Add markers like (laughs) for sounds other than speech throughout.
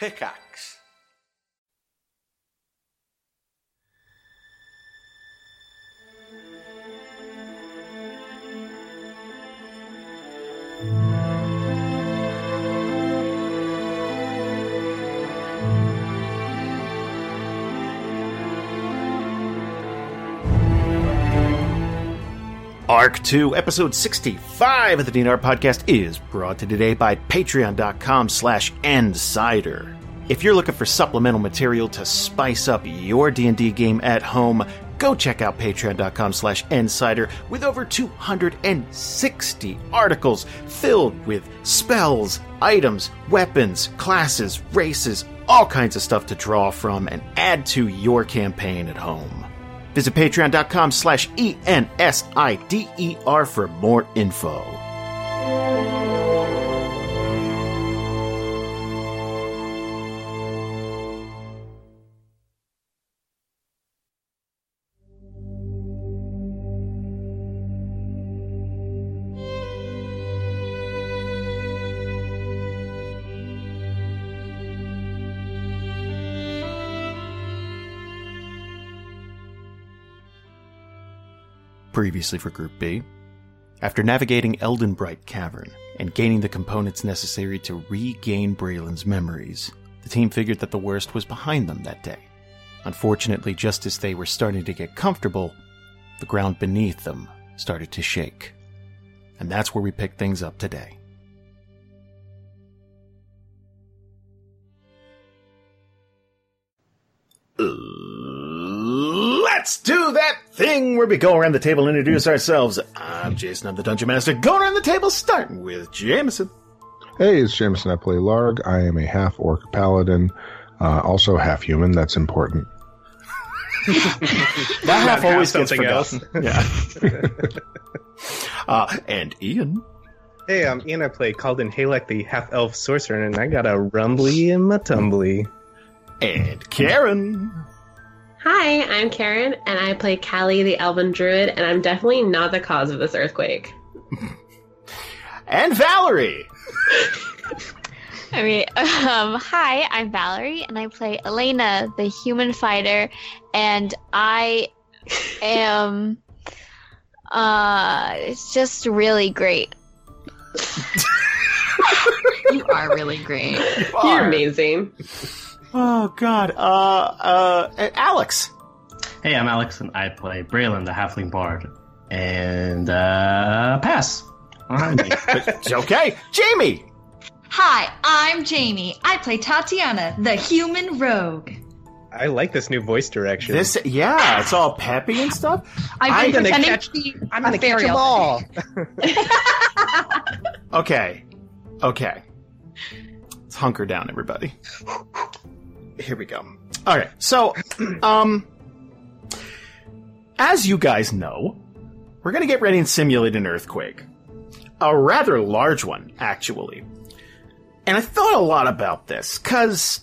Pickaxe. Arc 2, episode 65 of the DNR podcast is brought to you today by patreon.com slash ensider. If you're looking for supplemental material to spice up your D&D game at home, go check out patreon.com slash ensider with over 260 articles filled with spells, items, weapons, classes, races, all kinds of stuff to draw from and add to your campaign at home. Visit patreon.com slash E-N-S-I-D-E-R for more info. Previously for Group B. After navigating Eldenbright Cavern and gaining the components necessary to regain Braylon's memories, the team figured that the worst was behind them that day. Unfortunately, just as they were starting to get comfortable, the ground beneath them started to shake. And that's where we pick things up today. Let's do that thing where we go around the table and introduce ourselves. I'm Jason, I'm the Dungeon Master. Going around the table, starting with Jamieson. Hey, it's Jamieson. I play Larg. I am a half orc paladin, uh, also half human. That's important. (laughs) That half always gets something forgotten. Yeah. (laughs) uh, and Ian. Hey, I'm Ian. I play Kalden Halek, the half elf sorcerer, and I got a rumbly in my tumbly. And Karen. Hi, I'm Karen, and I play Kallie, the Elven Druid, and I'm definitely not the cause of this earthquake. (laughs) And Valerie. (laughs) I mean, um, hi, I'm Valerie, and I play Elena, the human fighter, and I am. (laughs) Uh, it's just really great. You are really great. You're amazing. Oh, God. Uh, uh, Alex. Hey, I'm Alex, and I play Braylon, the Halfling Bard. And, uh, pass. (laughs) It's okay. Jamie. Hi, I'm Jamie. I play Tatiyana, the human rogue. I like this new voice direction. This, yeah, it's all peppy and stuff. I've I'm gonna pretending catch- to be I'm a gonna catch fairy all ball. (laughs) Okay. Okay. Let's hunker down, everybody. (laughs) Here we go. All right. So, (clears throat) um, as you guys know, we're going to get ready and simulate an earthquake. A rather large one, actually. And I thought a lot about this, because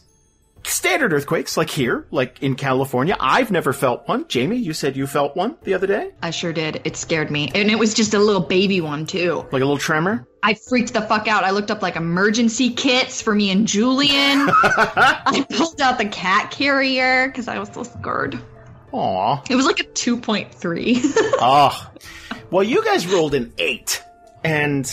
standard earthquakes, like here, like in California, I've never felt one. Jamie, you said you felt one the other day? I sure did. It scared me. And it was just a little baby one, too. Like a little tremor? I freaked the fuck out. I looked up like emergency kits for me and Julian. (laughs) I pulled out the cat carrier because I was so scared. Aw. It was like a 2.3. Oh. (laughs) Well, you guys rolled an eight. And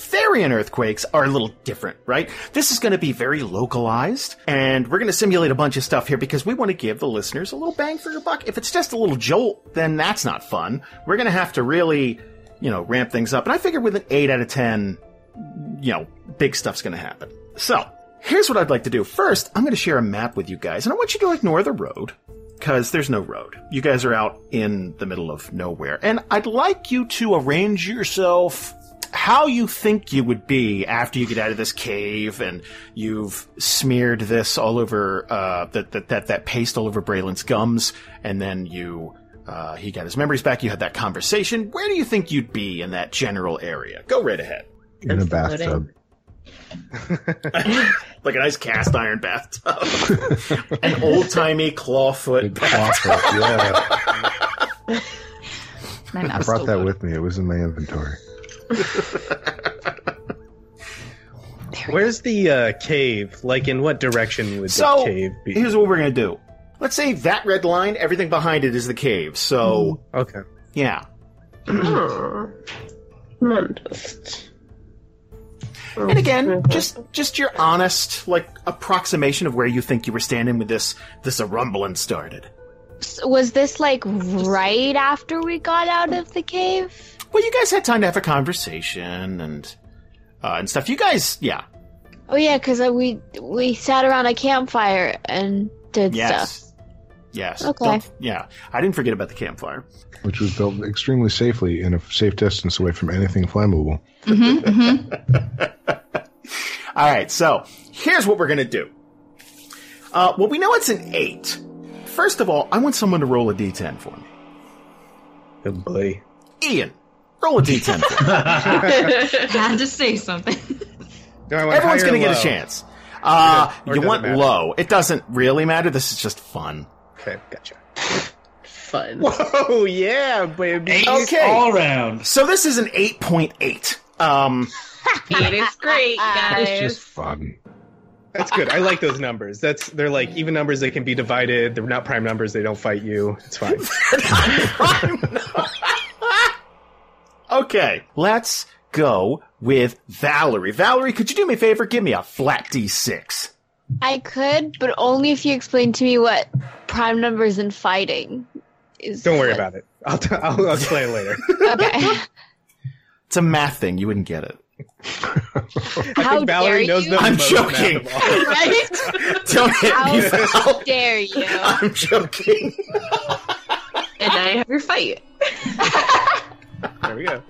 Therian earthquakes are a little different, right? This is going to be very localized, and we're going to simulate a bunch of stuff here because we want to give the listeners a little bang for your buck. If it's just a little jolt, then that's not fun. We're going to have to really, you know, ramp things up. And I figure with an 8 out of 10, you know, big stuff's going to happen. So, here's what I'd like to do. First, I'm going to share a map with you guys, and I want you to ignore the road because there's no road. You guys are out in the middle of nowhere. And I'd like you to arrange yourself how you think you would be after you get out of this cave and you've smeared this all over, uh, that, that, that, that paste all over Braylon's gums, and then you, uh, he got his memories back, you had that conversation. Where do you think you'd be in that general area? Go right ahead. In a bathtub. (laughs) like a nice cast iron bathtub. (laughs) An old timey clawfoot Big clawfoot, yeah. (laughs) I brought that loaded. with me. It was in my inventory. There Where's the uh, cave? Like, in what direction would So, the cave be? Here's what we're gonna do. Let's say that red line, everything behind it is the cave. So, Okay. yeah. Hmm. I'm And again, just just your honest, like, approximation of where you think you were standing with this this rumbling started. S- Was this like right after we got out of the cave? Well, you guys had time to have a conversation and uh, and stuff. You guys, yeah, Oh yeah, because we we sat around a campfire and did yes, stuff. yes, Okay. Don't- yeah. I didn't forget about the campfire. which was built extremely safely in a safe distance away from anything flammable. hmm hmm (laughs) All right, so here's what we're gonna do. Uh, well, we know it's an eight. First of all, I want someone to roll a d10 for me. Oh boy. Ian, roll a d10 for me. (laughs) Had to say something. Do I want Everyone's gonna get a chance. Uh, Or you does it want low. It doesn't really matter. This is just fun. Okay, gotcha. Fun. (laughs) Whoa, yeah, baby. Ace Okay. all around. So this is an 8.8. Um, (laughs) Eight is great, guys. It's just fun. That's good. I like those numbers. That's they're like even numbers. They can be divided. They're not prime numbers. They don't fight you. It's fine. Okay, let's go with Valerie. Valerie, could you do me a favor? Give me a flat d6. I could, but only if you explain to me what prime numbers and fighting is. Don't worry about it. I'll t- I'll, I'll explain it later. (laughs) Okay. It's a math thing. You wouldn't get it. (laughs) I How think Valerie dare knows you? the I'm joking. math of (laughs) Don't hit me, How Val. dare you? I'm joking. And now you have your fight. There we go.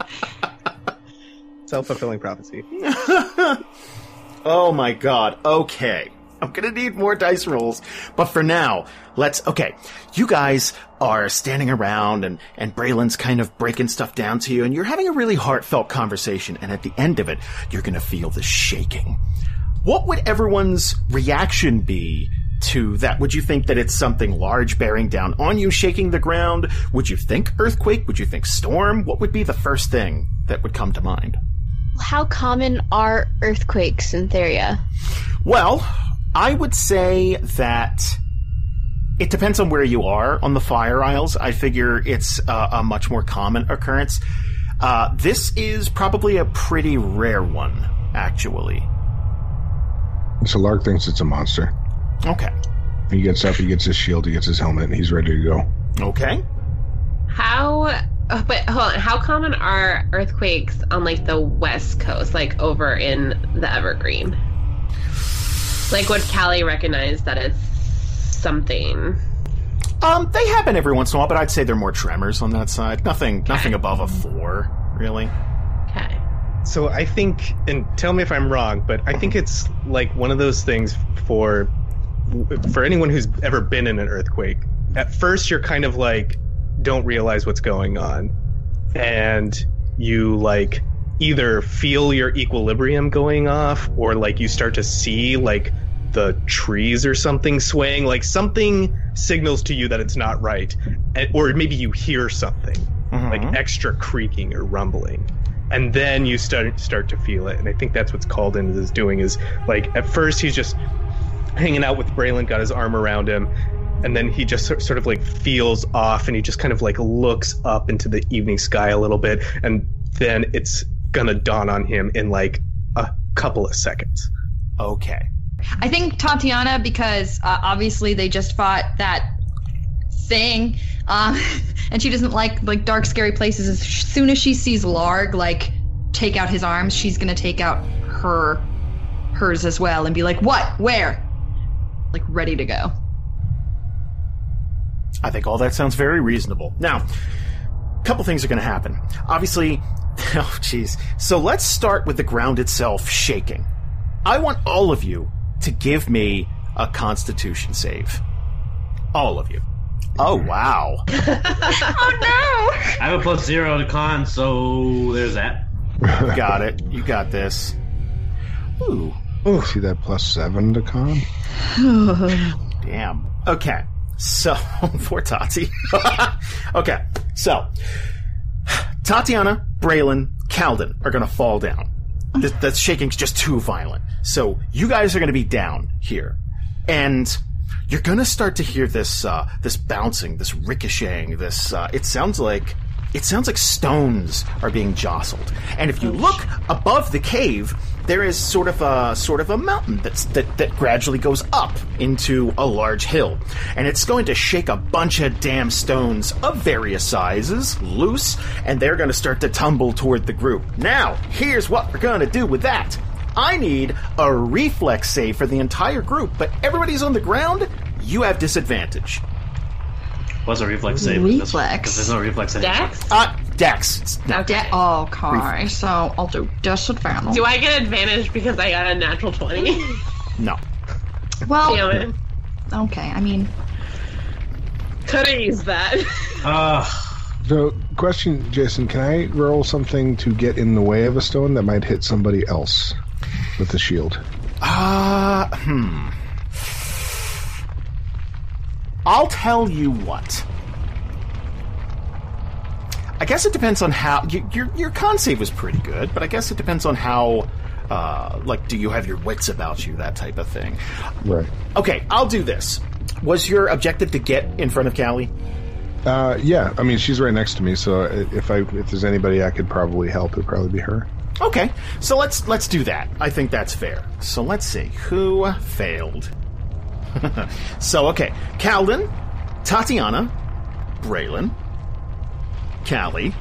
Self fulfilling prophecy. (laughs) Oh my god. Okay. I'm gonna need more dice rolls. But for now, let's, okay. You guys are standing around and, and Braylon's kind of breaking stuff down to you and you're having a really heartfelt conversation and at the end of it, you're gonna feel the shaking. What would everyone's reaction be to that? Would you think that it's something large bearing down on you, shaking the ground? Would you think earthquake? Would you think storm? What would be the first thing that would come to mind? How common are earthquakes in Theria? Well, I would say that it depends on where you are on the fire isles. I figure it's uh, a much more common occurrence. Uh, this is probably a pretty rare one, actually. So Larg thinks it's a monster. Okay. He gets up, he gets his shield, he gets his helmet, and he's ready to go. Okay. How? Oh, but hold on. How common are earthquakes on like the west coast, like over in the Evergreen? Like, would Kallie recognize that it's something? Um, they happen every once in a while, but I'd say they're more tremors on that side. Nothing, nothing above a four, really. Okay. So I think, and tell me if I'm wrong, but I think it's like one of those things for for anyone who's ever been in an earthquake. At first, you're kind of like don't realize what's going on, and you like either feel your equilibrium going off, or like you start to see like the trees or something swaying, like something signals to you that it's not right, and, or maybe you hear something like Mhm. extra creaking or rumbling and then you start start to feel it and i think that's what's called in is doing is like at first he's just hanging out with Braylon, got his arm around him and then he just sort sort of like feels off and he just kind of like looks up into the evening sky a little bit and then it's gonna dawn on him in like a couple of seconds Okay. I think Tatiyana, because uh, obviously they just fought that thing, um, (laughs) and she doesn't like like dark, scary places. As soon as she sees Larg like take out his arms, she's gonna take out her hers as well and be like, "What? Where?" Like ready to go. I think all that sounds very reasonable. Now, a couple things are going to happen. Obviously, (laughs) oh jeez. So let's start with the ground itself shaking. I want all of you to give me a constitution save. All of you. Oh wow. (laughs) Oh no. I have a plus zero to con, so there's that. (laughs) got it. You got this. Ooh, See that plus seven to con? (sighs) damn. Okay. So, (laughs) for Tati. (laughs) okay. So, Tatiyana, Braylon, Kalden are going to fall down. Th- that shaking's just too violent. So you guys are going to be down here, and you're going to start to hear this uh, this bouncing, this ricocheting. This uh, it sounds like it sounds like stones are being jostled. And if you look above the cave, there is sort of a sort of a mountain that's that, that gradually goes up into a large hill. And it's going to shake a bunch of damn stones of various sizes loose, and they're going to start to tumble toward the group. Now, here's what we're going to do with that. I need a reflex save for the entire group, but everybody's on the ground. You have disadvantage. What's a reflex save? Reflex. Because there's no reflex save. Dex? Uh, Dex. It's not- De- oh, okay, so I'll do disadvantage. Do I get advantage because I got a natural 20? (laughs) No. well, Damn it. okay, I mean, Could have used that. Uh, So, question, Jason, can I roll something to get in the way of a stone that might hit somebody else with the shield? Uh, hmm. I'll tell you what. I guess it depends on how y- your your con save was pretty good, but I guess it depends on how. Uh, like, do you have your wits about you? That type of thing. Right. Okay, I'll do this. Was your objective to get in front of Kallie? Uh, yeah, I mean, she's right next to me, so if I if there's anybody I could probably help, it'd probably be her. Okay, so let's let's do that. I think that's fair. So let's see who failed. (laughs) so okay, Kalden, Tatiyana, Braylon, Kallie.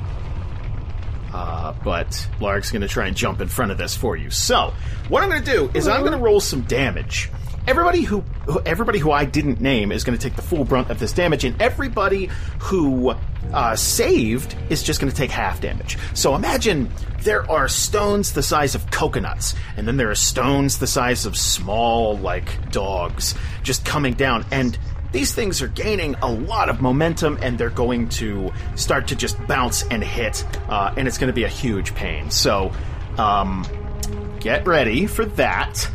Uh, but Larg's going to try and jump in front of this for you. So what I'm going to do is I'm going to roll some damage. Everybody who, who everybody who I didn't name is going to take the full brunt of this damage, and everybody who uh, saved is just going to take half damage. So imagine there are stones the size of coconuts, and then there are stones the size of small, like dogs, just coming down, and these things are gaining a lot of momentum, and they're going to start to just bounce and hit, uh, and it's going to be a huge pain. So, um, get ready for that.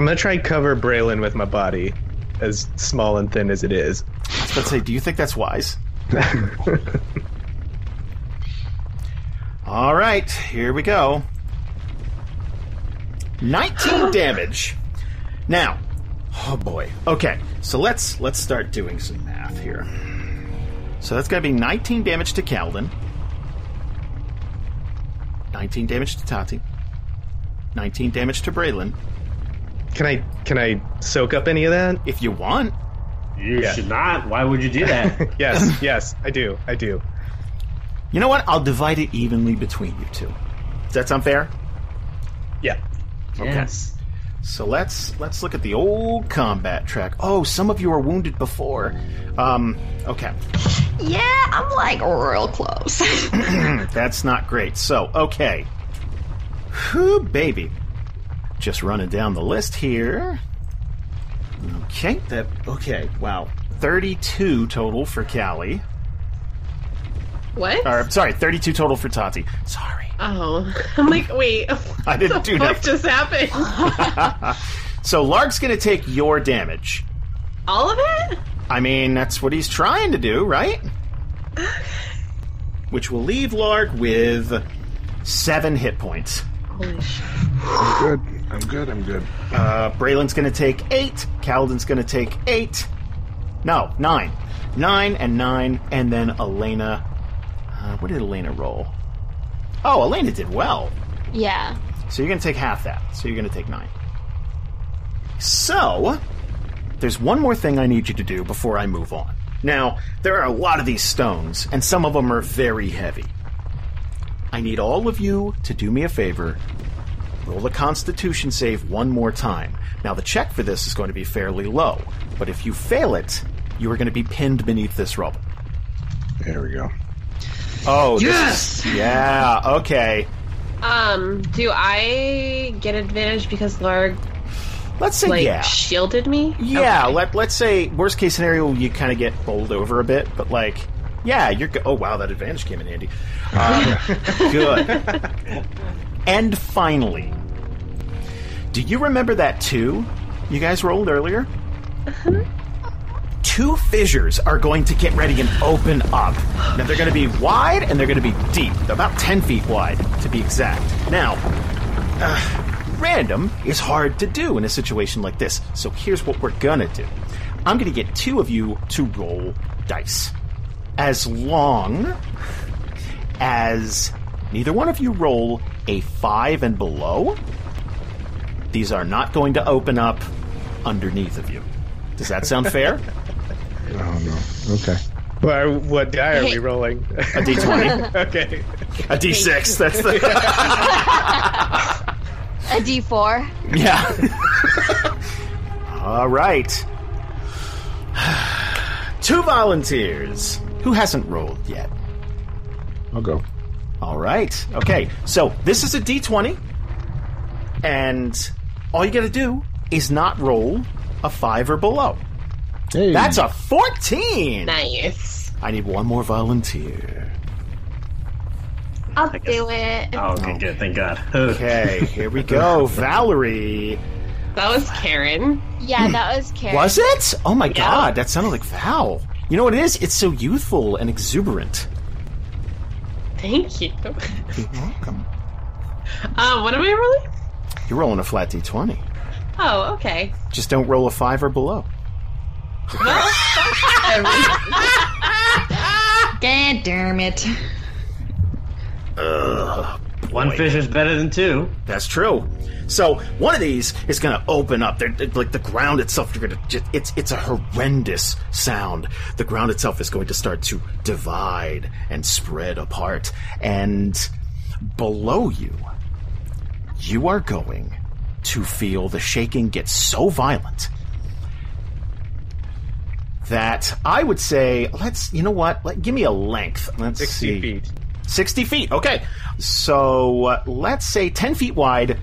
I'm gonna try and cover Braylon with my body, as small and thin as it is. Let's say, do you think that's wise? (laughs) All right, here we go. 19 damage. Now, oh boy. Okay, so let's let's start doing some math here. So that's going to be 19 damage to Kalden. 19 damage to Tati. 19 damage to Braylon. Can I can I soak up any of that? If you want, you Yeah. should not. Why would you do that? (laughs) Yes, (laughs) yes, I do, I do. you know what? I'll divide it evenly between you two. Does that sound fair? Yeah. Yes. So let's let's look at the old combat track. Oh, some of you were wounded before. Um, okay, yeah, I'm like real close. (clears throat) that's not great. So okay, whew, baby, just running down the list here. Okay, that okay. Wow, thirty-two total for Kallie. What? Or sorry, thirty-two total for Tati. Sorry, Oh. (laughs) I'm like, wait. (laughs) I didn't do the fuck that. just happened? (laughs) So Larg's gonna take your damage. All of it? I mean, that's what he's trying to do, right? Which will leave Larg with seven hit points. Holy shit. Good. I'm good. I'm good. Uh, Braylon's going to take eight. Kalden's going to take eight. No, nine. Nine and nine, and then Elena. Uh, what did Elena roll? Oh, Elena did well. Yeah. So you're going to take half that. So you're going to take nine. So, there's one more thing I need you to do before I move on. Now, there are a lot of these stones, and some of them are very heavy. I need all of you to do me a favor. Roll a constitution save one more time. Now, the check for this is going to be fairly low, but if you fail it, you are going to be pinned beneath this rubble. There we go. Oh, this Yes! is- yeah, okay. Um, do I get advantage because Larg Let's say like yeah. shielded me? Yeah, Okay. let let's say worst case scenario you kind of get bowled over a bit, but like, yeah, you're go- oh wow that advantage came in handy. Uh, (laughs) good. (laughs) and finally, do you remember that two you guys rolled earlier? two fissures are going to get ready and open up. Now they're going to be wide and they're going to be deep, They're about 10 feet wide to be exact. Now, uh, random is hard to do in a situation like this, so here's what we're going to do I'm going to get two of you to roll dice. As long as neither one of you roll a 5 and below, these are not going to open up underneath of you. Does that sound fair? (laughs) Oh no. Okay. Well, what die are we rolling? A d20, (laughs) okay. a d6. That's the (laughs) A D4. yeah. All right. Two volunteers. Who hasn't rolled yet? I'll go. All right. Okay. So this is a d20, and all you got to do is not roll a five or below. Hey. That's a 14. Nice. I need one more volunteer. I'll do it. Oh, okay, good. Thank God. (laughs) Okay, here we go. (laughs) Valerie. That was Karen. Yeah, that was Karen. Was it? Oh my god, that sounded like Val. You know what it is? It's so youthful and exuberant. Thank you. You're welcome. (laughs) Um, what am I rolling? You're rolling a flat d20. Oh, okay. Just don't roll a five or below. (laughs) God damn it. Ugh, One fish is better than two. That's true. So one of these is going to open up. They're, they're- like the ground itself. You're going to. It's it's a horrendous sound. The ground itself is going to start to divide and spread apart. And below you, you are going to feel the shaking get so violent that I would say, let's. You know what? Let, give me a length. Let's 60 see. feet. 60 feet. Okay. So uh, let's say 10 feet wide,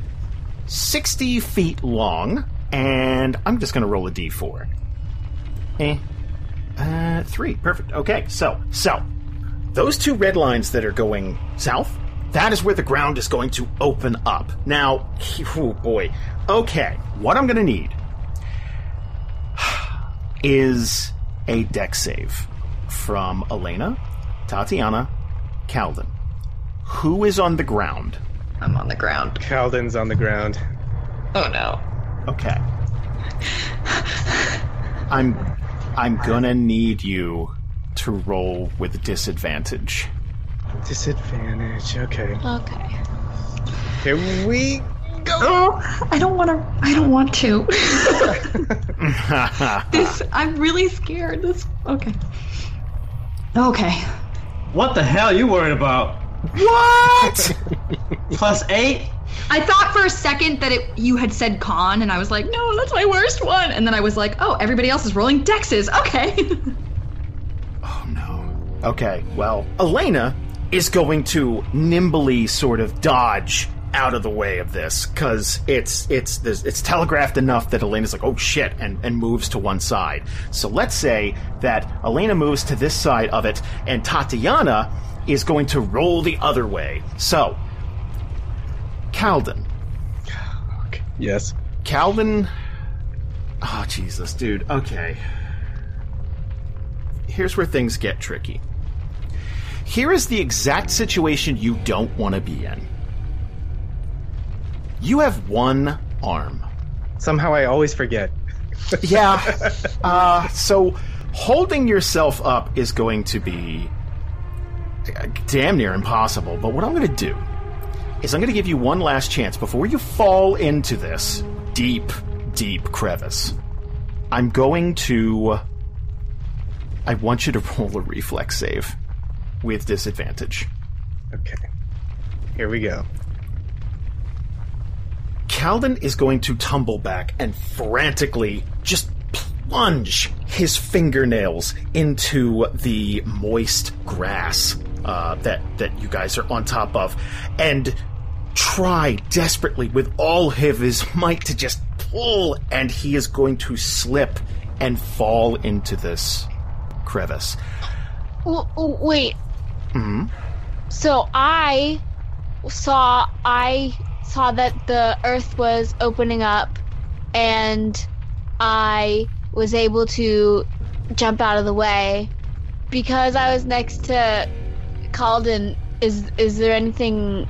60 feet long, and I'm just going to roll a d4. Eh. Uh, three. Perfect. Okay. So, so, those two red lines that are going south, that is where the ground is going to open up. Now, (laughs) oh boy. Okay. What I'm going to need (sighs) is a Dex save from Elena, Tatiyana, Calvin. Who is on the ground? I'm on the ground. Kalden's on the ground. Oh no. Okay. I'm I'm gonna need you to roll with disadvantage. Disadvantage. Okay. Okay. Here we Oh, I don't want to. I don't want to. this. I'm really scared. This. Okay. Okay. What the hell you worried about? what? (laughs) Plus eight? I thought for a second that it you had said con, and I was like, no, that's my worst one. And then I was like, oh, everybody else is rolling dexes. Okay. (laughs) Oh no. Okay, well, Elena is going to nimbly sort of dodge out of the way of this because it's it's it's telegraphed enough that Elena's like, oh shit, and and moves to one side. So let's say that Elena moves to this side of it, and Tatiyana is going to roll the other way. So, Kalden, Yes. Calvin. Oh, ah, Jesus, dude. Okay. Here's where things get tricky. Here is the exact situation you don't want to be in. You have one arm. Somehow I always forget. (laughs) Yeah. (laughs) uh, so holding yourself up is going to be uh, damn near impossible. But what I'm going to do is I'm going to give you one last chance before you fall into this deep, deep crevice. I'm going to. I want you to (laughs) roll a reflex save with disadvantage. Okay. Here we go. Kalden is going to tumble back and frantically just plunge his fingernails into the moist grass uh, that that you guys are on top of, and try desperately with all of his might to just pull, and he is going to slip and fall into this crevice. W- w- wait. So I saw I saw that the earth was opening up and I was able to jump out of the way. Because I was next to Kalden, is is there anything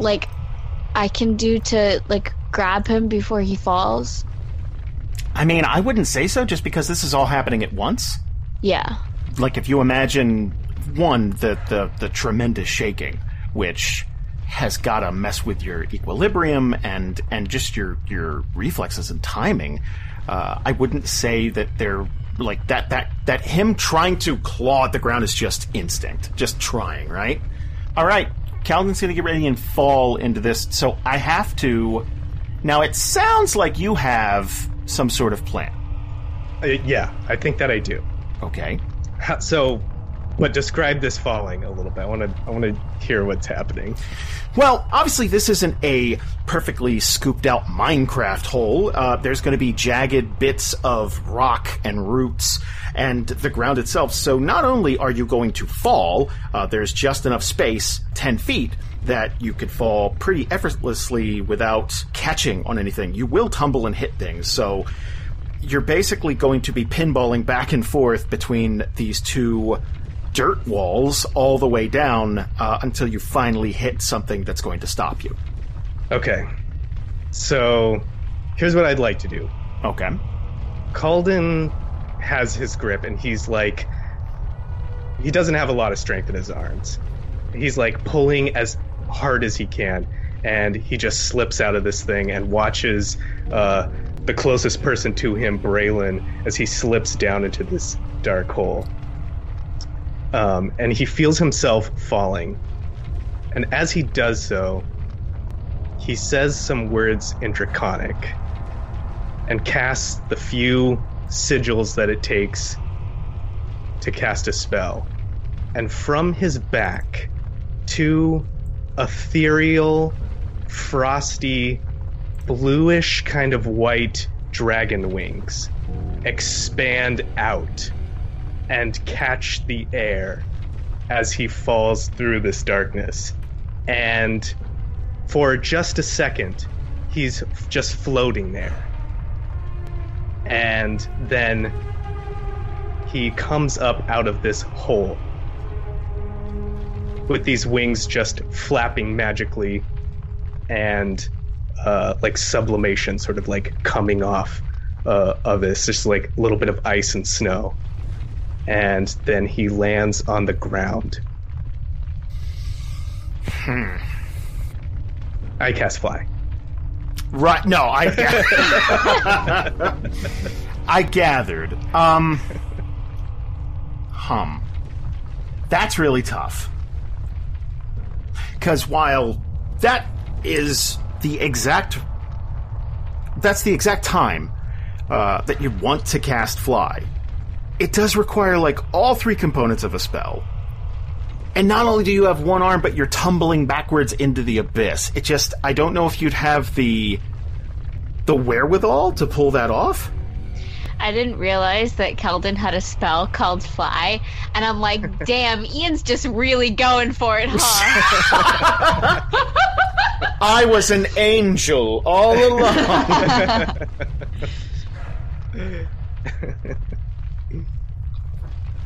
like I can do to like grab him before he falls? I mean, I wouldn't say so just because this is all happening at once. Yeah. Like if you imagine one the the, the tremendous shaking, which has got to mess with your equilibrium and and just your your reflexes and timing. Uh, I wouldn't say that they're like that that that him trying to claw at the ground is just instinct, just trying, right? All right, Calvin's going to get ready and fall into this, so I have to. Now it sounds like you have some sort of plan. Uh, yeah, I think that I do. Okay. So, but describe this falling a little bit. I want to I want to hear what's happening. Well, obviously, this isn't a perfectly scooped out Minecraft hole. Uh, there's going to be jagged bits of rock and roots and the ground itself. So not only are you going to fall, uh, there's just enough space, 10 feet, that you could fall pretty effortlessly without catching on anything. You will tumble and hit things. So you're basically going to be pinballing back and forth between these two dirt walls all the way down uh, until you finally hit something that's going to stop you. Okay. So, here's what I'd like to do. Okay. Kalden has his grip, and he's like, he doesn't have a lot of strength in his arms. He's like pulling as hard as he can, and he just slips out of this thing and watches uh, the closest person to him, Braylon, as he slips down into this dark hole. Um, and he feels himself falling. And as he does so, he says some words in Draconic and casts the few sigils that it takes to cast a spell. And from his back, two ethereal, frosty, bluish kind of white dragon wings expand out and catch the air as he falls through this darkness. And for just a second, he's just floating there. And then he comes up out of this hole with these wings just flapping magically and uh, like sublimation sort of like coming off uh, of this, just like a little bit of ice and snow and then he lands on the ground. Hmm. I cast fly. Right. No, I. (laughs) ga- I gathered. Um. Hum. That's really tough. Because while that is the exact. That's the exact time uh, that you want to cast fly. It does require, like, all three components of a spell. And not only do you have one arm, but you're tumbling backwards into the abyss. It just, I don't know if you'd have the the wherewithal to pull that off. I didn't realize that Kalden had a spell called Fly, and I'm like, (laughs) damn, Ian's just really going for it, huh? (laughs) I was an angel all along. (laughs)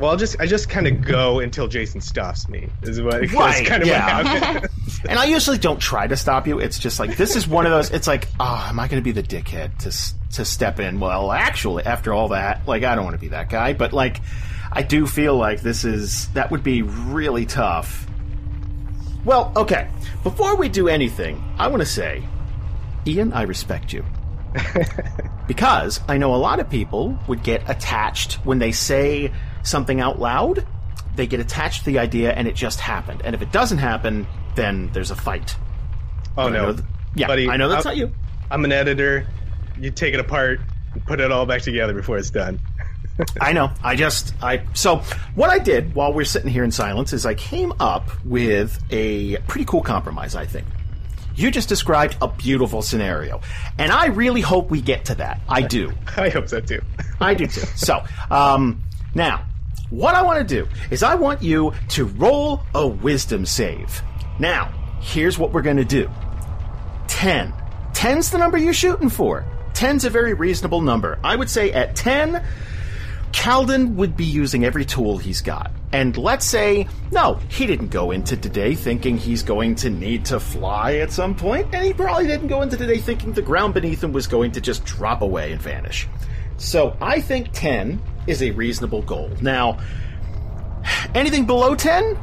Well, I'll just I just kind of go until Jason stops me. Is what (laughs) is Right, kind of yeah. what happens. (laughs) and I usually don't try to stop you. It's just like this is one of those. It's like, oh, am I going to be the dickhead to to step in? Well, actually, after all that, like I don't want to be that guy. But like, I do feel like this is that would be really tough. Well, okay. Before we do anything, I want to say, Ian, I respect you. (laughs) because I know a lot of people would get attached when they say something out loud. They get attached to the idea, and it just happened. And if it doesn't happen, then there's a fight. Oh I know no, th- yeah, buddy, I know that's I'll- not you. I'm an editor. You take it apart and put it all back together before it's done. (laughs) I know. I just I so what I did while we're sitting here in silence is I came up with a pretty cool compromise. I think you just described a beautiful scenario, and I really hope we get to that. I do. (laughs) I hope so too. I do too. So, um, now, what I want to do is I want you to roll a wisdom save. Now, here's what we're going to do 10. 10's the number you're shooting for. 10's a very reasonable number. I would say at 10, Kalden would be using every tool he's got. And let's say, no, he didn't go into today thinking he's going to need to fly at some point, and he probably didn't go into today thinking the ground beneath him was going to just drop away and vanish. So I think 10 is a reasonable goal. Now, anything below 10,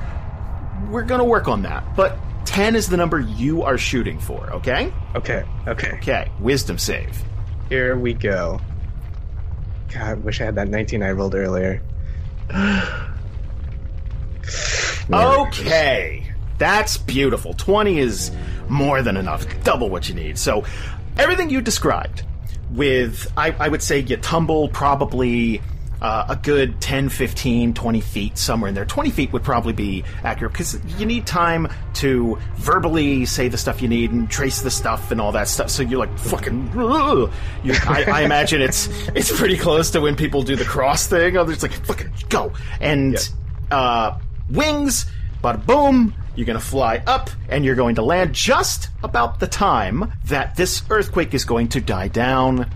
we're going to work on that. But 10 is the number you are shooting for, okay? Okay, okay. Okay, wisdom save. Here we go. God, wish I had that 19 I rolled earlier. (sighs) Okay. That's beautiful. 20 is more than enough. Double what you need. So, everything you described with, I, I would say you tumble probably uh, a good 10, 15, 20 feet, somewhere in there. 20 feet would probably be accurate because you need time to verbally say the stuff you need and trace the stuff and all that stuff. So you're like fucking. You, I, I (laughs) imagine it's it's pretty close to when people do the cross thing. Oh, it's like fucking go and uh, wings. But boom, you're going to fly up and you're going to land just about the time that this earthquake is going to die down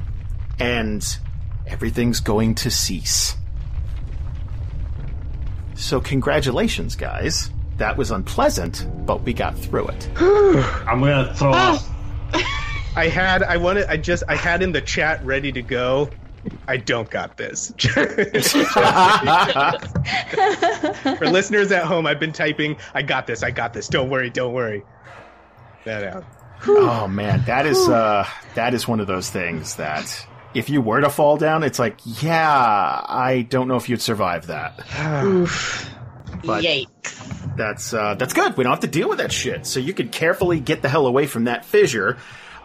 and everything's going to cease. So, congratulations, guys. That was unpleasant, but we got through it. (sighs) I'm gonna throw up. I had, I wanted, I just, I had in the chat ready to go. I don't got this. (laughs) For listeners at home, I've been typing, I got this, I got this. Don't worry, don't worry. That out. oh man, that is uh that is one of those things that if you were to fall down, it's like, yeah, I don't know if you'd survive that. (sighs) But- Yikes. That's uh, that's good. We don't have to deal with that shit. So you could carefully get the hell away from that fissure.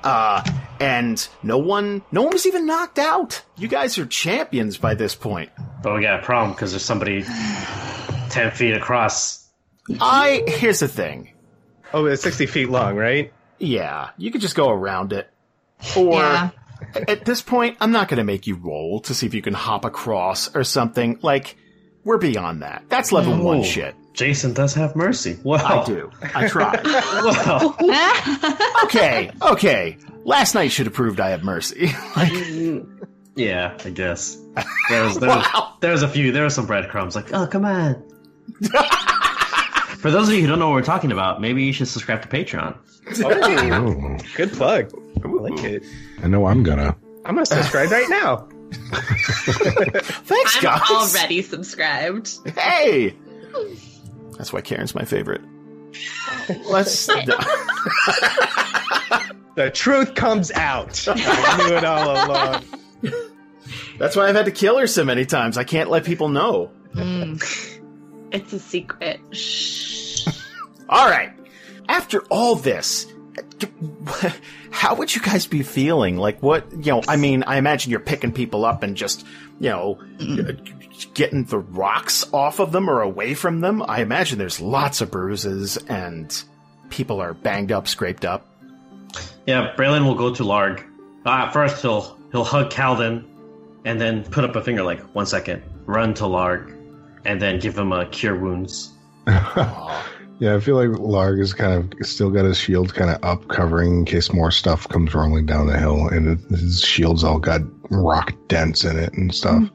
Uh, and no one, no one was even knocked out. You guys are champions by this point. But we got a problem because there's somebody (sighs) ten feet across. I here's the thing. Oh, it's 60 feet long, right? Yeah, you could just go around it, or Yeah. At this point, I'm not going to make you roll to see if you can hop across or something. Like we're beyond that. That's level one shit. Jason does have mercy. Well, I do. I try. (laughs) well. (laughs) okay, okay. Last night should have proved I have mercy. (laughs) like, yeah, I guess. There's there's, there's a few. There are some breadcrumbs. Like, oh, come on. For those of you who don't know what we're talking about, maybe you should subscribe to Patreon. Oh, (laughs) Oh, good plug. I like it. I know I'm gonna. I'm gonna subscribe right now. (laughs) thanks, I'm guys. already subscribed. Hey! That's why Karen's my favorite. Let's. (laughs) The truth comes out. I knew it all along. That's why I've had to kill her so many times. I can't let people know. Mm. It's a secret. Shh. All right. After all this, how would you guys be feeling? Like, what, you know, I mean, I imagine you're picking people up and just, you know, getting the rocks off of them or away from them. I imagine there's lots of bruises and people are banged up, scraped up. Yeah, Braylon will go to Larg. Uh, first, he'll he'll hug Calvin, and then put up a finger like one second, run to Larg, and then give him a cure wounds. (laughs) (laughs) Yeah, I feel like Larg is kind of still got his shield kind of up, covering in case more stuff comes rolling down the hill, and his shield's all got rock dents in it and stuff.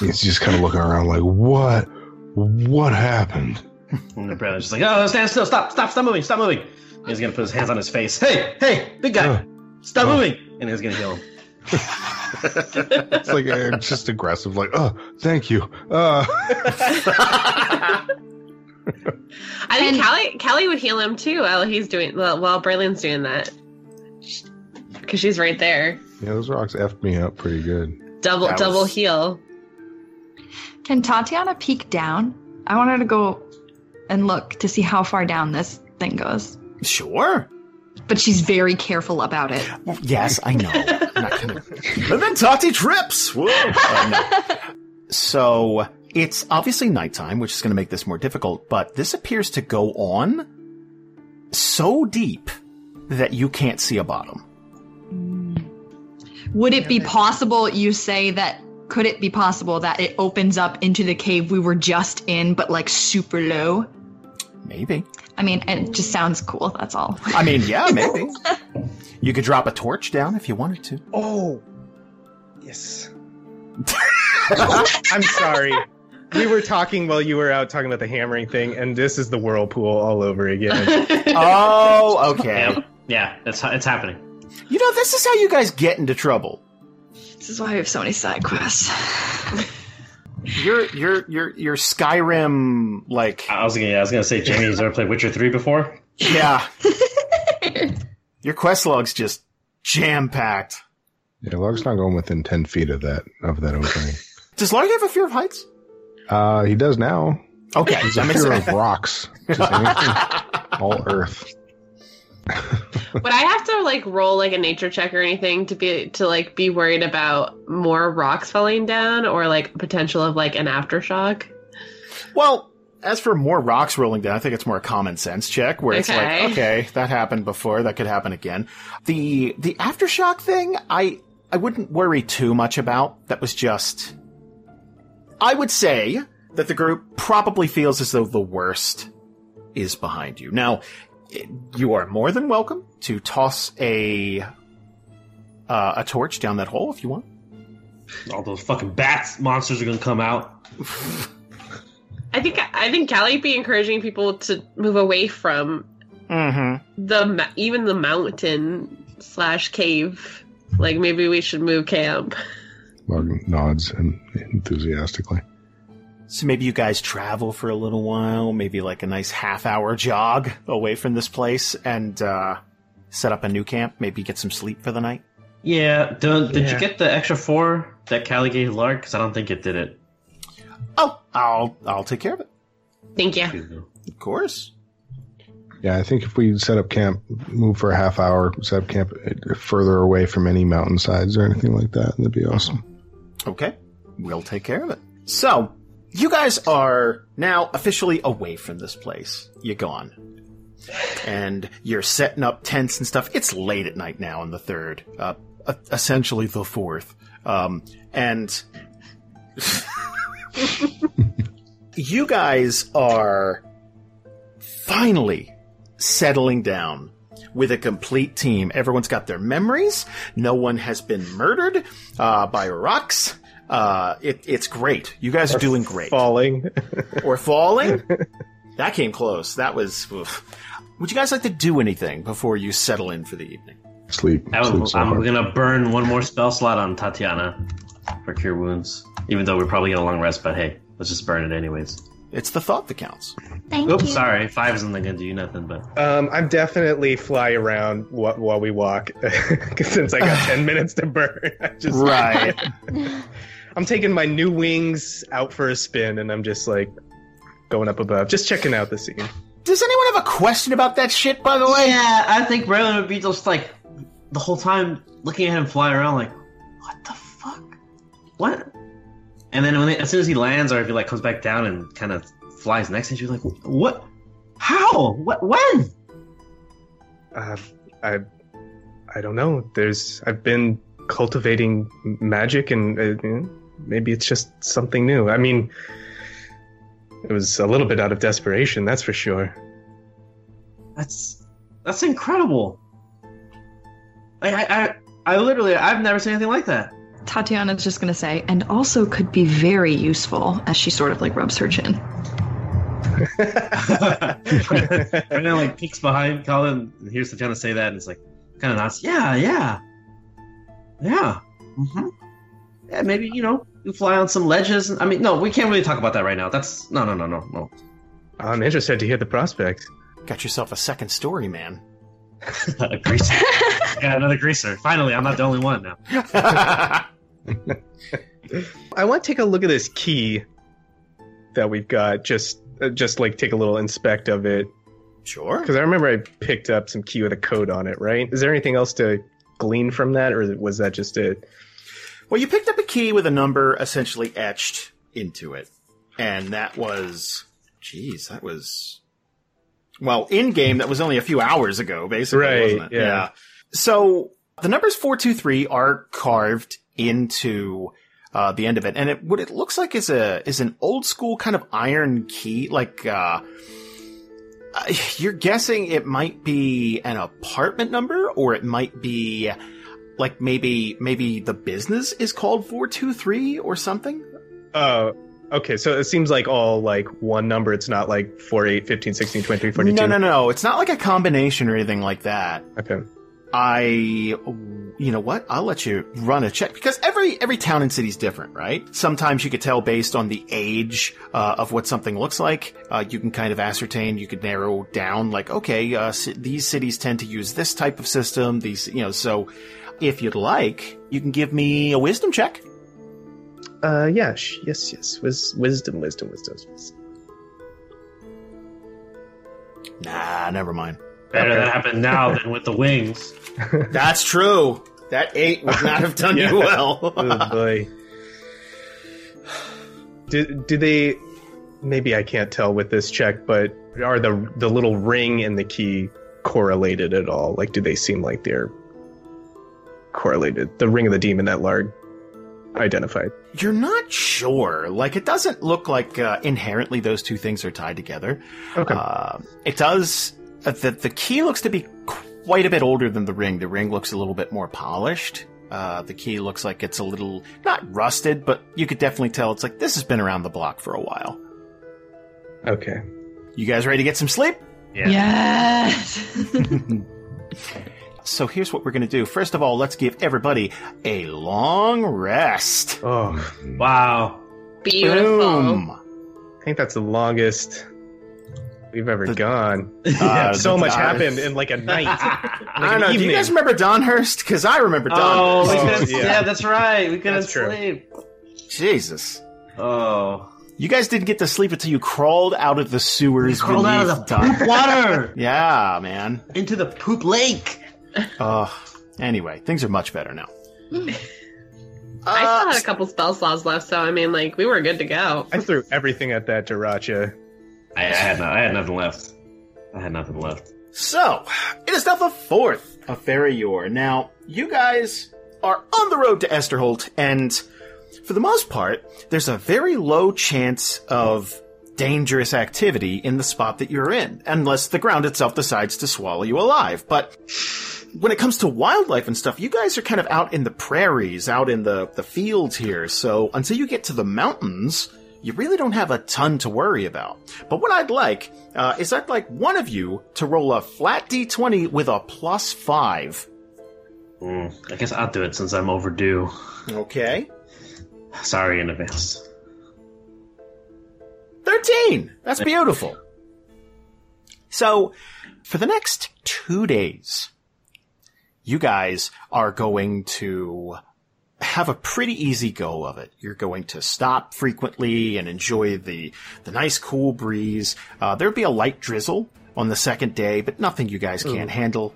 He's just kind of looking around like, what? What happened? And the Braylon's just like, oh, stand still, stop, stop, stop moving, stop moving. And he's gonna put his hands on his face. Hey, hey, big guy, Uh, stop uh. moving. And he's gonna heal him. (laughs) It's like uh, just aggressive, like, oh, thank you. Uh, (laughs) I think And- Kallie, Kallie would heal him too while he's doing well, while Braylon's doing that. Because she's right there. yeah, those rocks effed me up pretty good. Double That double was- heal. Can Tatiyana peek down? I want her to go and look to see how far down this thing goes. Sure. But she's very careful about it. Well, yes, I know. I'm not gonna... (laughs) And then Tati trips. Whoa. Uh, no. So it's obviously nighttime, which is going to make this more difficult. But this appears to go on so deep that you can't see a bottom. Would it be possible, you say, that could it be possible that it opens up into the cave we were just in, but like super low? Maybe. I mean, it just sounds cool, that's all. I mean, (laughs) yeah, maybe. You could drop a torch down if you wanted to. Oh, yes. (laughs) I'm sorry. We were talking while you were out talking about the hammering thing, and this is the whirlpool all over again. (laughs) oh, okay. Yep. Yeah, it's it's happening. You know, this is how you guys get into trouble. This is why we have so many side quests. (laughs) Your your your your Skyrim like I was gonna, yeah, I was gonna say, Jamie, has ever played Witcher three before? yeah. (laughs) your quest log's just jam packed. Yeah, log's not going within ten feet of that of that opening. Does Larg have a fear of heights? Uh, he does now. Okay, He's a that fear sense. of rocks. (laughs) All earth. Would I have to like roll like a nature check or anything to be to like be worried about more rocks falling down or like potential of like an aftershock? Well, as for more rocks rolling down, I think it's more a common sense check where it's Okay. like, okay, that happened before, that could happen again. The the aftershock thing, I I wouldn't worry too much about. That was just I would say that the group probably feels as though the worst is behind you. Now, you are more than welcome to toss a uh, a torch down that hole if you want. All those fucking bats monsters are gonna come out. I think I think Kallie be encouraging people to move away from Mm-hmm. the even the mountain slash cave. Like maybe we should move camp. (laughs) Larg nods and enthusiastically. So maybe you guys travel for a little while, maybe like a nice half hour jog away from this place and uh, set up a new camp, maybe get some sleep for the night. Yeah, did, did Yeah. you get the extra four that Kallie gave Larg? Because I don't think it did it. Oh, I'll I'll take care of it. Thank you. Of course. Yeah, I think if we set up camp, move for a half hour, set up camp uh, further away from any mountainsides or anything like that, that'd be awesome. Okay. We'll take care of it. So, you guys are now officially away from this place. You're gone. And you're setting up tents and stuff. It's late at night now on the third, uh, essentially the fourth. Um, and (laughs) you guys are finally settling down with a complete team. Everyone's got their memories. No one has been murdered uh, by rocks. Uh, it, it's great. You guys are doing great. Falling. Or falling? (laughs) that came close. That was. oof. Would you guys like to do anything before you settle in for the evening? Sleep. I sleep so am hard. gonna burn one more spell slot on Tatiyana for cure wounds. Even though we're probably get a long rest, but hey, let's just burn it anyways. It's the thought that counts. Thank Oops, you. sorry, five isn't gonna do you nothing, but Um, I'm definitely fly around wh- while we walk, (laughs) since I got ten (sighs) minutes to burn. (laughs) I just Right. (laughs) I'm taking my new wings out for a spin, and I'm just like going up above, just checking out the scene. Does anyone have a question about that shit, by the way? yeah, I think Braylon would be just like the whole time looking at him fly around, like, what the fuck, what? And then when they, as soon as he lands, or if he like comes back down and kind of flies next to you, like, what? How? What? When? Uh, I, I don't know. There's I've been cultivating magic, and uh, maybe it's just something new. I mean, it was a little bit out of desperation, that's for sure. That's that's incredible. I I I, I literally I've never seen anything like that. Tatiyana's just gonna say, and also could be very useful as she sort of like rubs her chin. (laughs) and then like peeks behind Colin and hears Tatiyana say that and it's like kind of nods. Yeah, yeah, yeah. hmm Yeah, maybe you know you fly on some ledges. I mean, no, we can't really talk about that right now. That's no, no, no, no, no. I'm interested to hear the prospect. Got yourself a second story, man. (laughs) a greaser. yeah, another greaser. Finally, I'm not the only one now. (laughs) I want to take a look at this key that we've got. Just, uh, just like take a little inspect of it sure. because I remember I picked up some key with a code on it. Right? Is there anything else to glean from that, or was that just it? Well, you picked up a key with a number essentially etched into it. And that was. jeez, that was. Well, in game, that was only a few hours ago, basically. Right, Wasn't it? yeah. So the numbers 423 are carved into. Uh, the end of it, and it what it looks like is a is an old school kind of iron key, like uh, uh, you're guessing it might be an apartment number, or it might be like maybe maybe the business is called 423 or something Oh, okay. So it seems like all like one number. It's not like 4, 8, 15, 16, 23, 42. No, no, no. It's not like a combination or anything like that. Okay. I, you know what? I'll let you run a check because every every town and city is different, right? Sometimes you could tell based on the age uh, of what something looks like. Uh, you can kind of ascertain. You could narrow down, like, okay, uh, ci- these cities tend to use this type of system. These, you know, so if you'd like, you can give me a wisdom check. Uh, yeah. sh- Yes, yes. Wis- wisdom, wisdom, wisdom. wisdom. Nah, never mind. Better Okay. that happened now than with the wings. (laughs) That's true. That eight would not have done (laughs) Yeah. you well. oh boy. Do, do they? Maybe I can't tell with this check, but are the the little ring and the key correlated at all? Like, do they seem like they're correlated? The ring of the demon that Larg identified. You're not sure. Like, it doesn't look like uh, inherently those two things are tied together. Okay. Uh, it does. Uh, the the key looks to be quite a bit older than the ring. The ring looks a little bit more polished. Uh, the key looks like it's a little not rusted, but you could definitely tell it's like this has been around the block for a while. okay. You guys ready to get some sleep? Yeah. Yes. (laughs) So here's what we're gonna do. First of all, let's give everybody a long rest. Oh, Wow. Beautiful. Boom. I think that's the longest we've ever The- gone. (laughs) Uh, so much happened in like a (laughs) night. I don't an know. Do you guys remember Donhurst? Because I remember Oh, Donhurst. we Oh, yeah. yeah. that's right. We couldn't sleep. Jesus. Oh. You guys didn't get to sleep until you crawled out of the sewers Crawled out of beneath the Don- poop water (laughs) Yeah, man. into the poop lake. Uh, anyway, things are much better now. I still had a couple spell slots left, so I mean, like, we were good to go. I threw everything at that Daracha. I, I had no, I had nothing left. I had nothing left. So, it is now the fourth of Ferior. Now, you guys are on the road to Esterholt, and for the most part, there's a very low chance of dangerous activity in the spot that you're in, unless the ground itself decides to swallow you alive. But when it comes to wildlife and stuff, you guys are kind of out in the prairies, out in the, the fields here, so until you get to the mountains, you really don't have a ton to worry about. But what I'd like uh, is I'd like one of you to roll a flat d20 with a plus five. Mm, I guess I'll do it since I'm overdue. Okay. Sorry in advance. 13! That's beautiful. So, for the next two days, you guys are going to have a pretty easy go of it. You're going to stop frequently and enjoy the, the nice cool breeze. Uh, there'll be a light drizzle on the second day, but nothing you guys can't handle.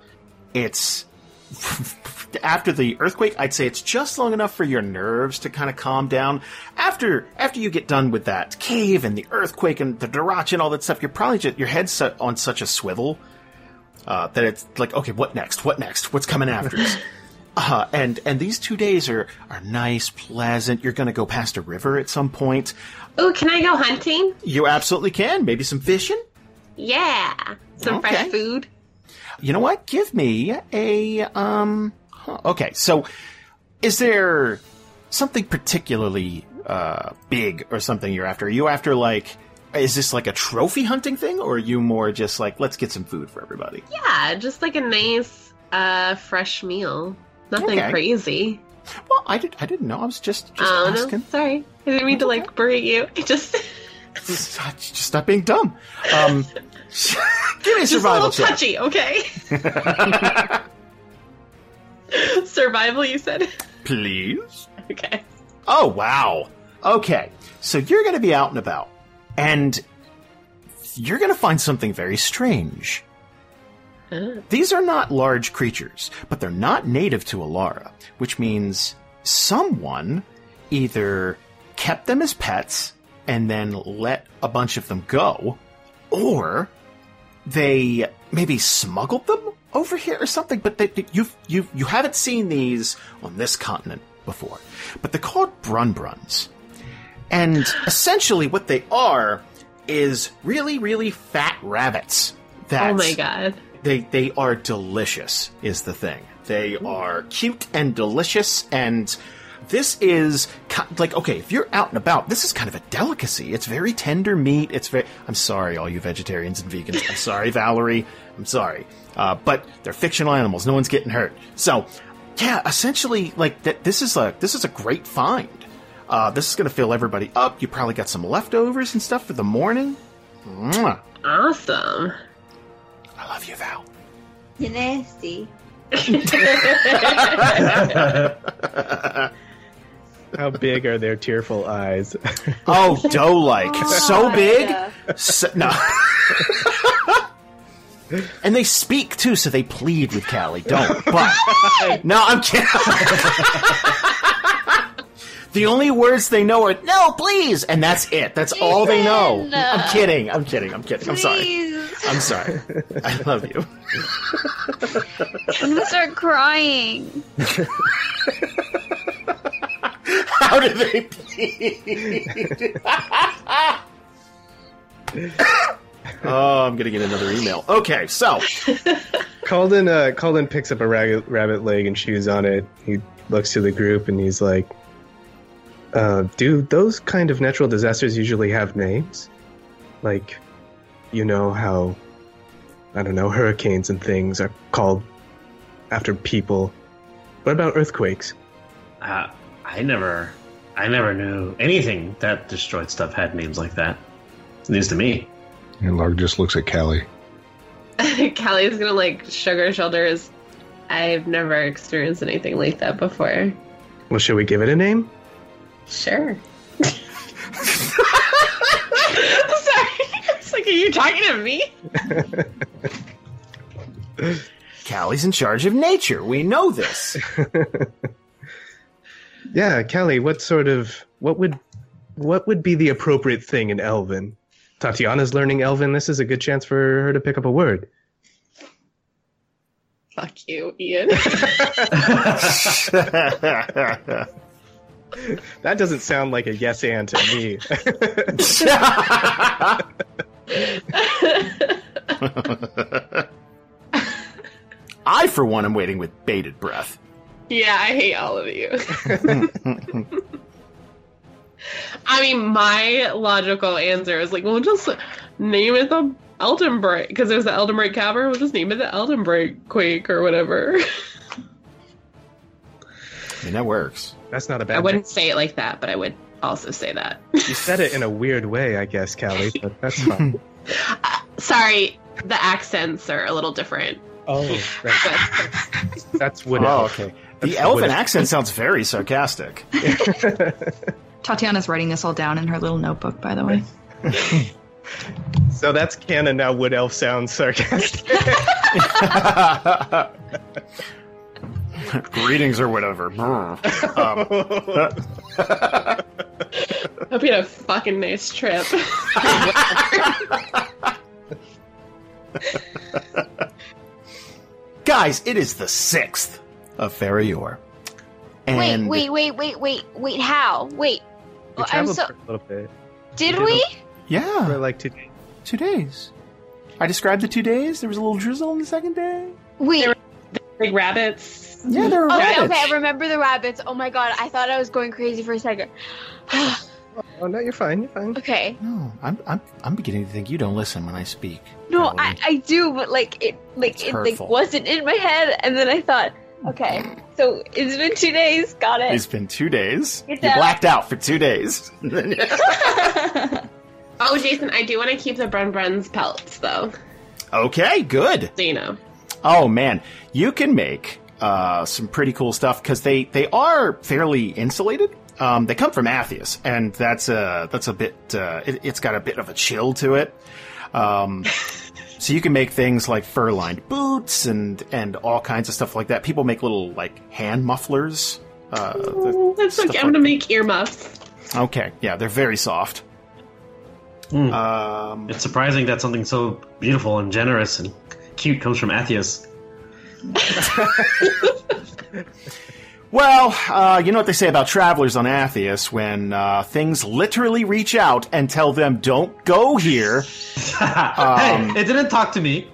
It's (laughs) after the earthquake, I'd say it's just long enough for your nerves to kind of calm down. After after you get done with that cave and the earthquake and the Darach and all that stuff, you're probably just your head's set on such a swivel uh, that it's like, okay, what next? What next? What's coming after us? (laughs) Uh, and and these two days are are nice, pleasant. You're going to go past a river at some point. Oh, can I go hunting? You absolutely can. Maybe some fishing. Yeah. Some Okay. fresh food. You know what? Give me a um. huh, Okay, so is there something particularly uh big or something you're after? Are you after like? Is this like a trophy hunting thing, or are you more just like let's get some food for everybody? Yeah, just like a nice, uh, fresh meal. Nothing Okay. crazy. Well, I did. I didn't know. I was just just Oh no, asking. sorry. I didn't mean to like berate you. I (laughs) just just, stop being dumb. Um, (laughs) give me a just a touchy, okay? (laughs) Survival, you said? Please. Okay. Oh, wow. Okay. So you're going to be out and about, and you're going to find something very strange. These are not large creatures, but they're not native to Alara, which means someone either kept them as pets and then let a bunch of them go, or they maybe smuggled them over here or something. But they, you you you haven't seen these on this continent before. But they're called brunbruns, and essentially what they are is really really fat rabbits. That oh my god. They they are delicious is the thing. They are cute and delicious and this is like okay. If you're out and about, this is kind of a delicacy. It's very tender meat. It's very. I'm sorry, all you vegetarians and vegans. I'm sorry, (laughs) Valerie. I'm sorry, uh, but they're fictional animals. No one's getting hurt. So, yeah, essentially, like that. This is a this is a great find. Uh, this is going to fill everybody up. You probably got some leftovers and stuff for the morning. Mwah. Awesome. I love you, Val. You're nasty. (laughs) How big are their tearful eyes? (laughs) Oh, dough like oh so big. So, no. (laughs) and they speak too, so they plead with Kallie. Don't. But no, I'm kidding. The only words they know are "no, please," and that's it. That's all they know. I'm kidding. I'm kidding. I'm kidding. I'm sorry. I'm sorry. I love you. I'm gonna start crying. How do they plead? (laughs) oh, I'm gonna get another email. Okay, so Kalden, uh, Kalden picks up a rabbit, rabbit leg and chews on it. He looks to the group and he's like, uh, "Do those kind of natural disasters usually have names? Like, you know how, I don't know, hurricanes and things are called after people. What about earthquakes? Uh, I never, I never knew anything that destroyed stuff had names like that. News to me. And Larg just looks at Kallie. (laughs) Kallie's gonna like shrug her shoulders. I've never experienced anything like that before. Well, should we give it a name? Sure. (laughs) Sorry. It's like, are you talking to me? Kallie's in charge of nature. We know this. (laughs) Yeah, Kallie, what sort of what would what would be the appropriate thing in Elven? Tatiyana's learning Elven. This is a good chance for her to pick up a word. Fuck you, Ian. (laughs) (laughs) That doesn't sound like a yes and to me. (laughs) I, for one, am waiting with bated breath. yeah, I hate all of you. (laughs) I mean, my logical answer is like, well, just name it the Elden Break because there's the Elden Break Cavern. We'll just name it the Elden Break Quake or whatever. I mean, that works. That's not a bad. I wouldn't say it like that, but I would also say that. You said it in a weird way, I guess, Kallie, but that's (laughs) fine. Uh, sorry, the accents are a little different. oh, (laughs) right. But That's what. Oh, okay. The That's elven what it- accent sounds very sarcastic. (laughs) Tatiyana's writing this all down in her little notebook, by the way. So that's canon now. Wood elf sounds sarcastic. (laughs) Greetings or whatever. Brr. Um, hope you had a fucking nice trip. (laughs) guys, it is the sixth of Ferior. And Wait, wait, wait, wait, wait, wait. How? Wait. We Well, I'm traveled so. for a little bit. Did did we? for Yeah, like two days. two days. I described the two days. There was a little drizzle on the second day. Wait. There Big rabbits. Yeah, there were Okay, rabbits. okay. I remember the rabbits. Oh my god, I thought I was going crazy for a second. Oh no, you're fine. You're fine. okay. No, I'm, I'm, I'm beginning to think you don't listen when I speak. No, Valerie. I, I do, but like it, like It's it, like wasn't in my head, and then I thought, okay, so it's been two days. Got it. It's been two days. Get You that. blacked out for two days. (laughs) Oh, Jason, I do want to keep the Brun Brun's pelts, though. okay, good. So you know. Oh man, you can make uh, some pretty cool stuff because they they are fairly insulated. Um, they come from Atheus, and that's a that's a bit. Uh, it, it's got a bit of a chill to it. Um, (laughs) so you can make things like fur lined boots and and all kinds of stuff like that. People make little like hand mufflers. Uh, the- That's like, I'm gonna make earmuffs. okay, yeah, they're very soft. Hmm. Um, It's surprising that something so beautiful and generous and cute comes from Atheus. Well, uh, you know what they say about travelers on Atheus when uh, things literally reach out and tell them, don't go here. (laughs) Um, hey, it didn't talk to me.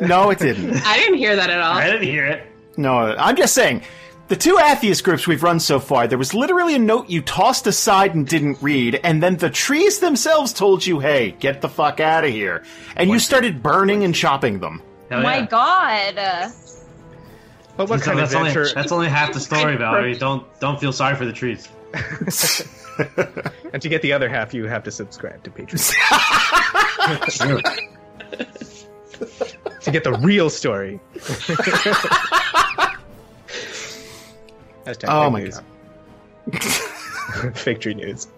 No, it didn't. (laughs) I didn't hear that at all. I didn't hear it. No, I'm just saying, The two atheist groups we've run so far, there was literally a note you tossed aside and didn't read, and then the trees themselves told you, hey, get the fuck out of here. And you started burning and chopping them. Hell My yeah. God. But what So kind of that's, only, that's only half the story, Valerie. Don't don't feel sorry for the trees. (laughs) (laughs) And to get the other half, you have to subscribe to Patreon (laughs) to get the real story. Hashtag Oh my news. Fake tree news.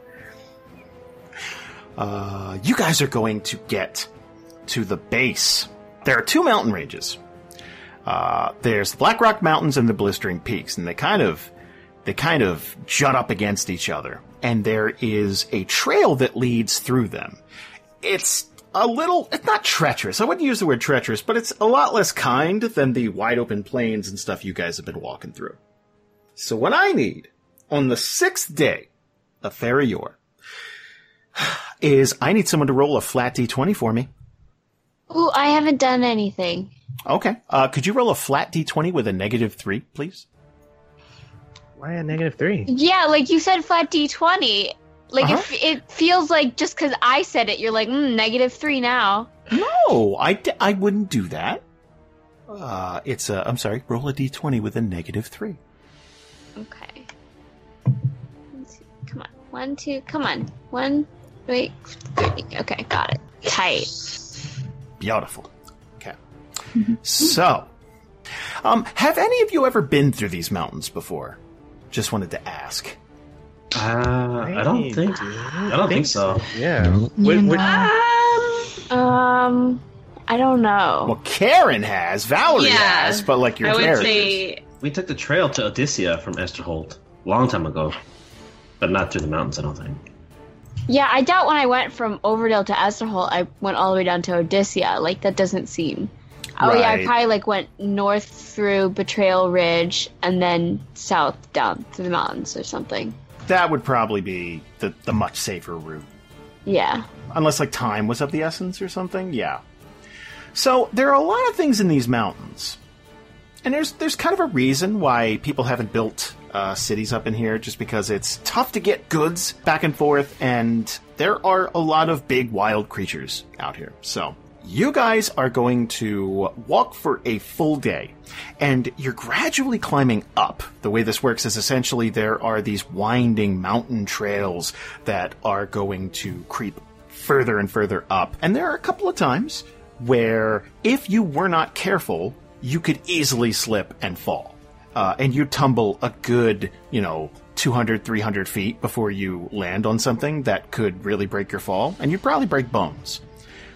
Uh, you guys are going to get to the base. There are two mountain ranges. Uh, there's the Black Rock Mountains and the Blistering Peaks, and they kind of they kind of jut up against each other. And there is a trail that leads through them. It's a little, it's not treacherous. I wouldn't use the word treacherous, but it's a lot less kind than the wide open plains and stuff you guys have been walking through. So what I need on the sixth day of Ferior (sighs) is I need someone to roll a flat d20 for me. Ooh, I haven't done anything. Okay. Uh, could you roll a flat d20 with a negative three, please? Why a negative three? Yeah, like you said, flat d20. Like Uh-huh. if it feels like just because I said it, you're like mm, negative three now. No, I, d- I wouldn't do that. Uh, it's a, I'm sorry, roll a d20 with a negative three. Okay. Come on. One, two, come on. One, wait, three. Okay, got it. Tight. Beautiful. Okay. So, um, have any of you ever been through these mountains before? Just wanted to ask. Uh, I don't think. I don't think so. Yeah. No. What- what- Um, I don't know. Well, Karen has, Valerie Yeah. has, but like your I would characters. say We took the trail to Odyssia from Esterholt a long time ago, but not through the mountains. I don't think. Yeah, I doubt when I went from Overdale to Esterholt, I went all the way down to Odyssia. Like that doesn't seem. Oh yeah, I probably like went north through Betrayal Ridge and then south down through the mountains or something. That would probably be the, the much safer route. Yeah. Unless like time was of the essence or something, yeah. So there are a lot of things in these mountains, and there's there's kind of a reason why people haven't built uh, cities up in here, just because it's tough to get goods back and forth, and there are a lot of big wild creatures out here. So you guys are going to walk for a full day, and you're gradually climbing up. The way this works is essentially there are these winding mountain trails that are going to creep further and further up. And there are a couple of times where, if you were not careful, you could easily slip and fall. Uh, and you tumble a good, you know, 200, 300 feet before you land on something that could really break your fall, and you'd probably break bones.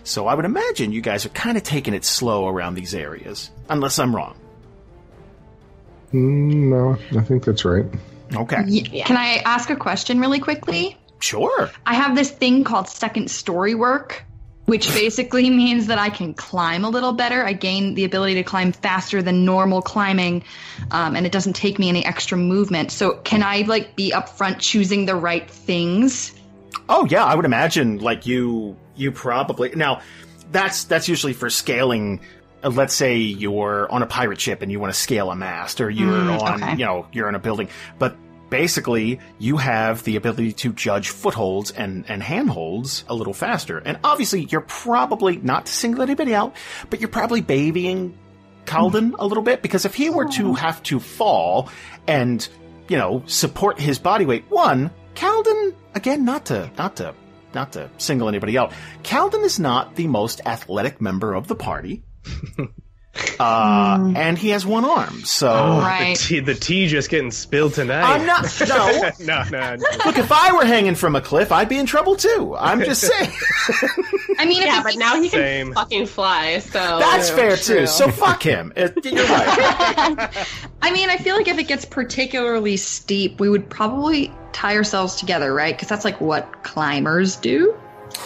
So I would imagine you guys are kind of taking it slow around these areas, unless I'm wrong. Mm, no, I think that's right. Okay, Y- Can I ask a question really quickly? sure. I have this thing called second story work, which basically (laughs) means that I can climb a little better. I gain the ability to climb faster than normal climbing, um, and it doesn't take me any extra movement. So can I like be upfront choosing the right things? Oh yeah, I would imagine like you you probably now that's that's usually for scaling uh, let's say you're on a pirate ship and you want to scale a mast or you're Mm, on okay. you know you're in a building but basically you have the ability to judge footholds and and handholds a little faster. And obviously you're probably not to single anybody out but you're probably babying Kalden a little bit because if he were to have to fall and you know support his body weight one Kalden again not to not to not to single anybody out Kalden is not the most athletic member of the party (laughs) uh, and he has one arm so Right. The tea, the tea just getting spilled tonight. I'm not (laughs) no no, no. look if I were hanging from a cliff I'd be in trouble too I'm just (laughs) saying I mean, yeah, it's but now he can Same. fucking fly. So that's fair too so fuck him (laughs) It- you're right I mean, I feel like if it gets particularly steep, we would probably tie ourselves together, right? Because that's like what climbers do.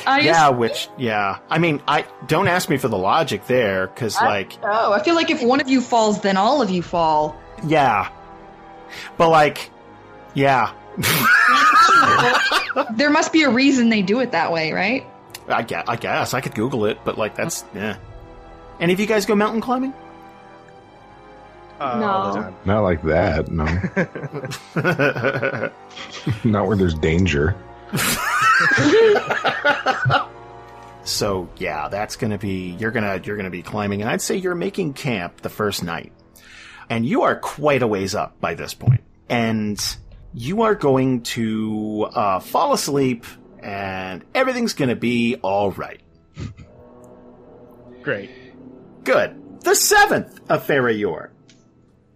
I just- Yeah, which yeah. I mean, I don't ask me for the logic there cuz like Oh, I feel like if one of you falls, then all of you fall. yeah. But like yeah. (laughs) There must be a reason they do it that way, right? I guess, I guess I could google it, but like that's yeah. Any of you guys go mountain climbing? Uh, all the No. Not like that, no. (laughs) Not where there's danger. (laughs) (laughs) so yeah, that's gonna be you're gonna you're gonna be climbing, and I'd say you're making camp the first night, and you are quite a ways up by this point, and you are going to uh, fall asleep, and everything's gonna be all right. Great. Good. The seventh of Farayor.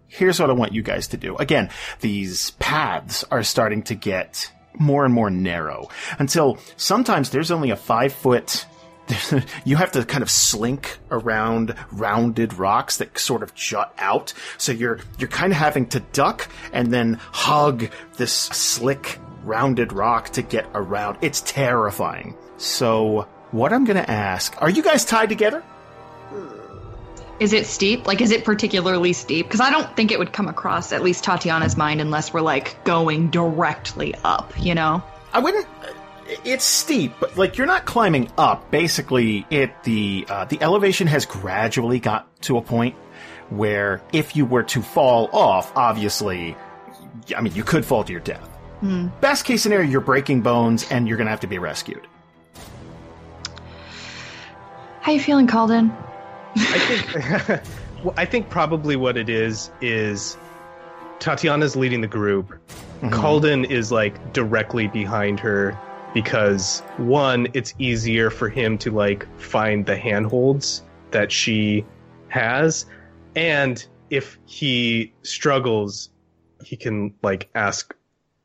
Here's what I want you guys to do. Again, these paths are starting to get more and more narrow until sometimes there's only a five foot. (laughs) you have to kind of slink around rounded rocks that sort of jut out. So you're, you're kind of having to duck and then hug this slick rounded rock to get around. It's terrifying. So what I'm going to ask, are you guys tied together? Is it steep? Like, is it particularly steep? Because I don't think it would come across at least Tatiyana's mind unless we're like going directly up. You know? I wouldn't. It's steep, but like you're not climbing up. Basically, it the uh, the elevation has gradually got to a point where if you were to fall off, obviously, I mean, you could fall to your death. Best case scenario, you're breaking bones and you're gonna have to be rescued. How you feeling, Kalden? I think (laughs) well, I think probably what it is is Tatiyana's leading the group. Mm-hmm. Kalden is like directly behind her because one, it's easier for him to like find the handholds that she has, and if he struggles, he can like ask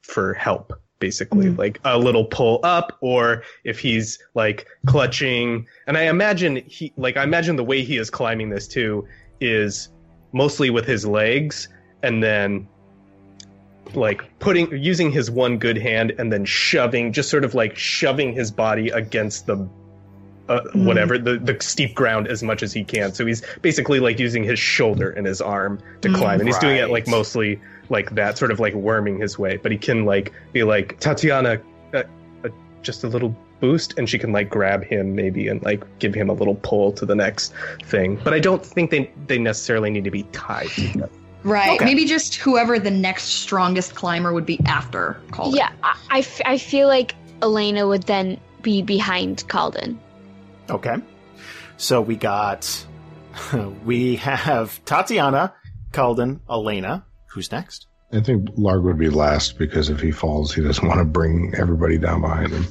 for help basically mm-hmm. like a little pull up or if he's like clutching. And i imagine he like i imagine the way he is climbing this too is mostly with his legs and then like putting using his one good hand and then shoving just sort of like shoving his body against the uh, mm-hmm. whatever the, the steep ground as much as he can. So he's basically like using his shoulder and his arm to mm-hmm. climb and he's doing it like mostly like that sort of like worming his way but he can like be like tatiyana uh, uh, just a little boost and she can like grab him maybe and like give him a little pull to the next thing but i don't think they they necessarily need to be tied together Right. Okay. Maybe just whoever the next strongest climber would be after Kalden. Yeah, I, I f- I feel like Elena would then be behind Kalden. Okay. So we got (laughs) we have Tatiyana, Kalden, Elena. Who's next? I think Larg would be last because if he falls, he doesn't want to bring everybody down behind him.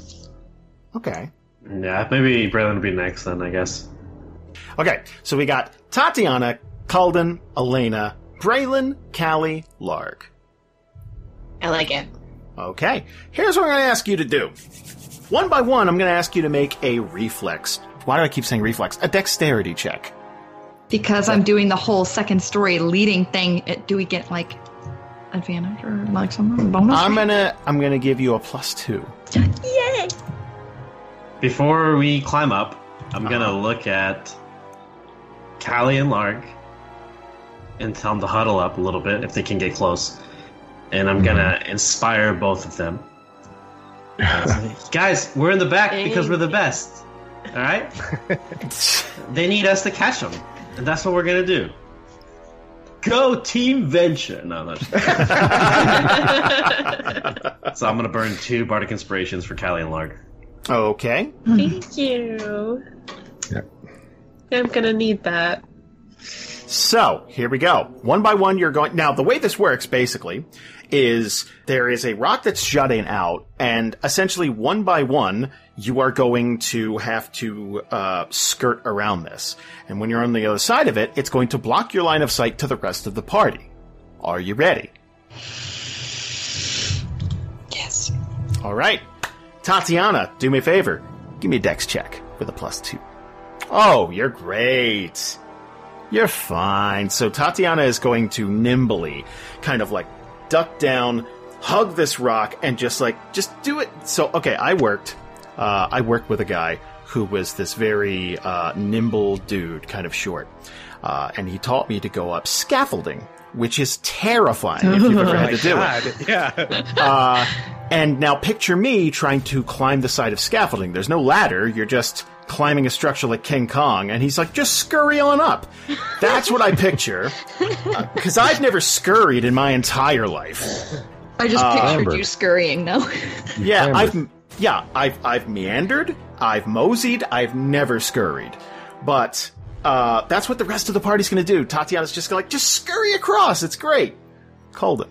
Okay. Yeah, maybe Braylon would be next then, I guess. Okay, so we got Tatiyana, Kalden, Elena, Braylon, Kallie, Larg. I like it. Okay, here's what I'm going to ask you to do. One by one, I'm going to ask you to make a reflex. Why do I keep saying reflex? A dexterity check. Because I'm doing the whole second story leading thing. It, do we get like advantage or like some bonus? I'm gonna I'm gonna give you a plus two. Yay! Before we climb up, I'm gonna Uh-huh. look at Kallie and Larg and tell them to huddle up a little bit if they can get close. And I'm gonna inspire both of them. (laughs) Guys, we're in the back because we're the best. All right? (laughs) they need us to catch them, and that's what we're gonna do. Go Team Venture! No, no. (laughs) so I'm gonna burn two bardic inspirations for Kallie and Larg. Okay. Thank you. Yep. I'm gonna need that. So here we go. One by one, you're going. Now, the way this works basically is there is a rock that's jutting out, and essentially one by one, you are going to have to uh, skirt around this. And when you're on the other side of it, it's going to block your line of sight to the rest of the party. Are you ready? yes. All right. Tatiyana, do me a favor. Give me a dex check with a plus two. Oh, you're great. You're fine. So Tatiyana is going to nimbly kind of like duck down, hug this rock, and just like, just do it. So, okay, I worked. Uh, I worked with a guy who was this very uh, nimble dude, kind of short. Uh, and he taught me to go up scaffolding, which is terrifying if you've ever (laughs) had to do it. Yeah (laughs) Uh, and now picture me trying to climb the side of scaffolding. There's no ladder. You're just climbing a structure like King Kong, and he's like, just scurry on up. That's what I picture. (laughs) Because I've never scurried in my entire life. I just Uh, pictured Amber. you scurrying though. (laughs) Yeah, Amber. I've yeah, I've I've meandered, I've moseyed, I've never scurried. But uh, that's what the rest of the party's gonna do. Tatiyana's just gonna like just scurry across. It's great. Kalden.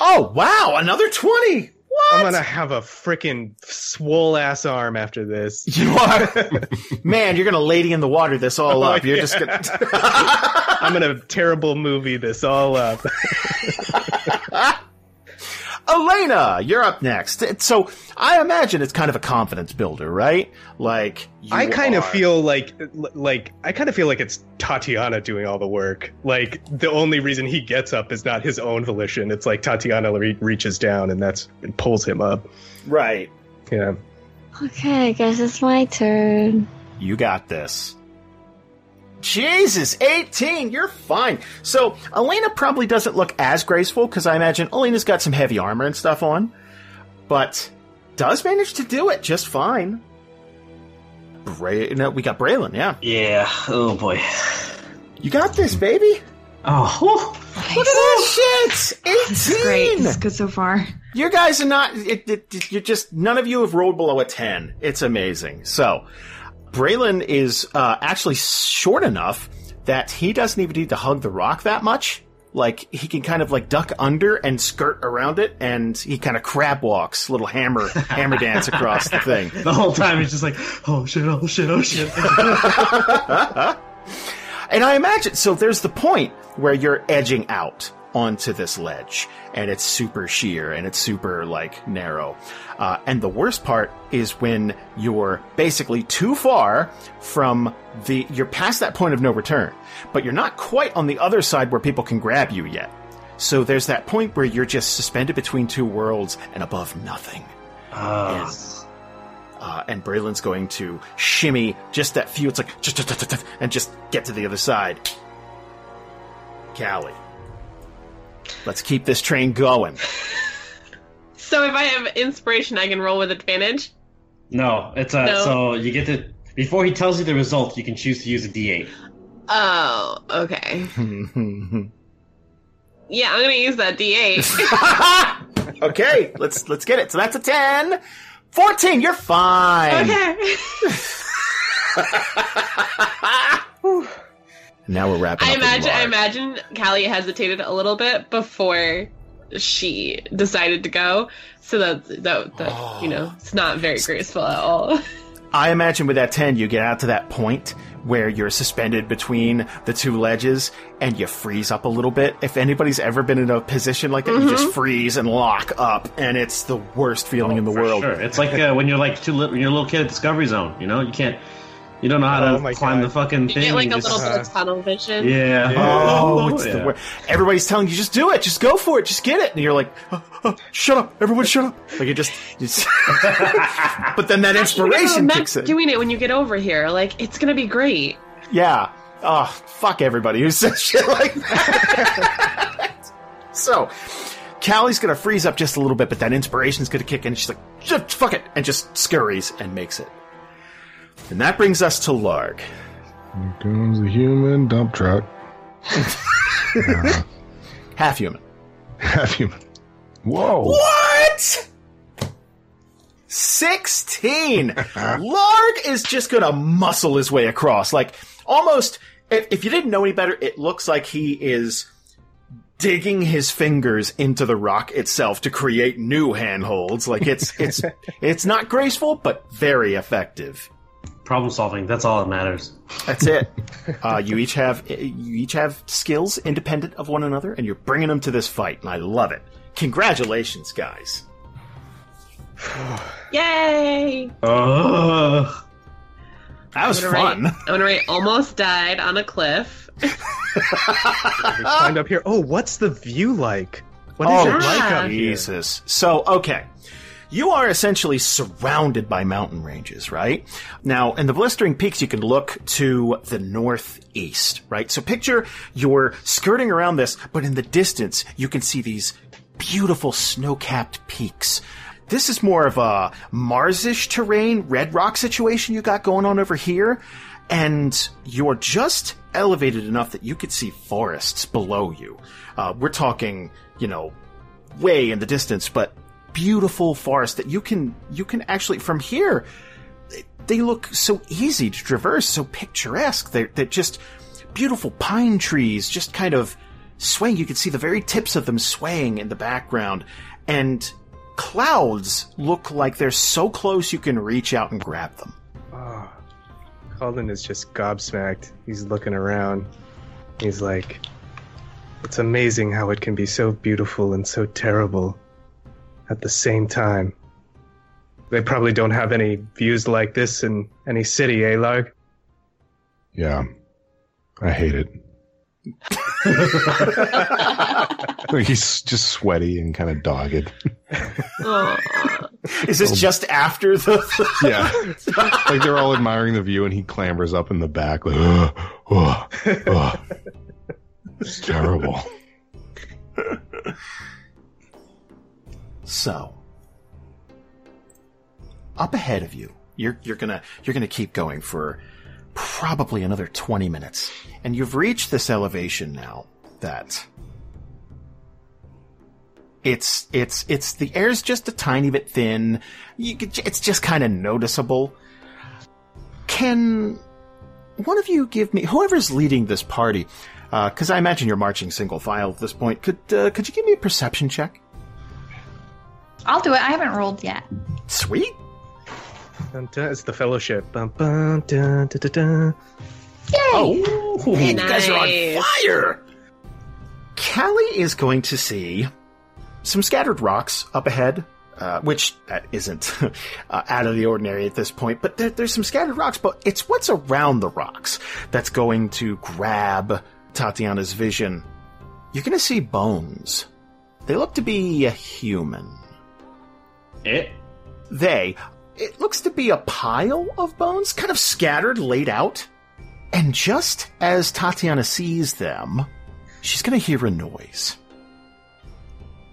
Oh wow, another twenty. What? I'm gonna have a freaking swole ass arm after this. (laughs) You are man. You're gonna lady in the water this all Oh, up. You're yeah. just gonna. (laughs) (laughs) I'm gonna terrible movie this all up. Elena, you're up next. So I imagine it's kind of a confidence builder, right? Like you I kind of are- feel like like I kind of feel like it's Tatiyana doing all the work. Like the only reason he gets up is not his own volition. It's like Tatiyana re- reaches down and that's and pulls him up. right. Yeah. Okay, I guess it's my turn. You got this. Jesus, 18, you're fine. So, Elena probably doesn't look as graceful because I imagine Elena's got some heavy armor and stuff on, but does manage to do it just fine. Bra- no, we got Braylon, yeah. Yeah. Oh boy. You got this, baby. Oh. whew. Look at that shit! 18! This is great. This is good so far. You guys are not. It, it, you're just none of you have rolled below a ten. It's amazing. So, Braylon is uh, actually short enough that he doesn't even need to hug the rock that much. Like he can kind of like duck under and skirt around it, and he kind of crab walks, little hammer hammer dance across the thing. (laughs) The whole time he's just like, oh shit, oh shit, oh shit. (laughs) And I imagine so. There's the point where you're edging out onto this ledge, and it's super sheer and it's super like narrow. Uh, and the worst part is when you're basically too far from the. You're past that point of no return, but you're not quite on the other side where people can grab you yet. So there's that point where you're just suspended between two worlds and above nothing. Ah. Uh, and Braylon's going to shimmy just that few. It's like and just get to the other side. Kallie, let's keep this train going. So if I have inspiration, I can roll with advantage. no, it's a No. so you get to before he tells you the result, you can choose to use a D8. Oh, okay. (laughs) Yeah, I'm gonna use that D8. (laughs) okay, let's let's get it. So that's a 10. 14, you're fine. okay. (laughs) Now we're wrapping I up. imagine. I imagine Kallie hesitated a little bit before she decided to go. So that that, that you know, (sighs) it's not very graceful at all. I imagine with that 10, you get out to that point where you're suspended between the two ledges and you freeze up a little bit. If anybody's ever been in a position like that, you just freeze and lock up, and it's the worst feeling in the For world. Sure. It's like uh, when you're like too little, when you're a little kid at Discovery Zone. You know, you can't, you don't know how Oh to climb God. the fucking You thing. get like you a just- little bit of tunnel vision. Yeah. Oh, oh, it's the yeah. worst. Everybody's telling you, just do it, just go for it, just get it. And you're like, "Oh, oh, shut up, everyone shut up. Like it just, you (laughs) just but then that inspiration Not kicks in. doing it when you get over here. Like it's gonna be great. Yeah. Oh, fuck everybody who (laughs) says shit like that. (laughs) so, Kallie's gonna freeze up just a little bit, but that inspiration's gonna kick in. She's like, fuck it, and just scurries and makes it. And that brings us to Larg. Here comes the human dump truck. (laughs) Half human. Half human. Whoa. What? 16! (laughs) Larg is just gonna muscle his way across. Like, almost, if, if you didn't know any better, it looks like he is digging his fingers into the rock itself to create new handholds. Like, it's, it's, (laughs) it's not graceful, but very effective. Problem solving. That's all that matters. That's it. (laughs) Uh, you each have you each have skills independent of one another, and you're bringing them to this fight, and I love it. Congratulations, guys! (sighs) Yay! Ugh. That was I'm gonna fun. Write, I'm gonna write almost died on a cliff. We (laughs) climbed up here. Oh, what's the view like? What is oh, it like yeah. up here? Jesus. So, okay. You are essentially surrounded by mountain ranges, right? Now, in the blistering peaks, you can look to the northeast, right? So picture you're skirting around this, but in the distance, you can see these beautiful snow-capped peaks. this is more of a Marsish terrain, red rock situation you got going on over here. And you're just elevated enough that you could see forests below you. Uh, we're talking, you know, way in the distance, but beautiful forest that you can, you can actually, from here, they look so easy to traverse, so picturesque. They're, they're just beautiful pine trees, just kind of swaying. You can see the very tips of them swaying in the background. And clouds look like they're so close you can reach out and grab them. Oh, Kalden is just gobsmacked. He's looking around. He's like, it's amazing how it can be so beautiful and so terrible at the same time. They probably don't have any views like this in any city, eh, Larg? Yeah. I hate it. (laughs) He's just sweaty and kind of dogged. Is this just after the? (laughs) Yeah. like they're all admiring the view and he clambers up in the back like, "Ugh, ugh, ugh." It's terrible. (laughs) So, up ahead of you, you're you're gonna you're gonna keep going for probably another twenty minutes, and you've reached this elevation now that it's it's it's the air's just a tiny bit thin. You could, it's just kind of noticeable. Can one of you give me whoever's leading this party? Because I imagine you're marching single file at this point. Could uh, could you give me a perception check? I'll do it. I haven't rolled yet. Sweet. Dun, dun, it's the fellowship. Bum, bum, dun, dun, dun, dun. Oh, man, you guys are on fire! Kallie is going to see some scattered rocks up ahead, uh, which that isn't (laughs) uh, out of the ordinary at this point, but there, there's some scattered rocks, but it's what's around the rocks that's going to grab Tatiyana's vision. You're going to see bones. They look to be a human. It? They, it looks to be a pile of bones, kind of scattered, laid out. And just as Tatiyana sees them, she's gonna hear a noise.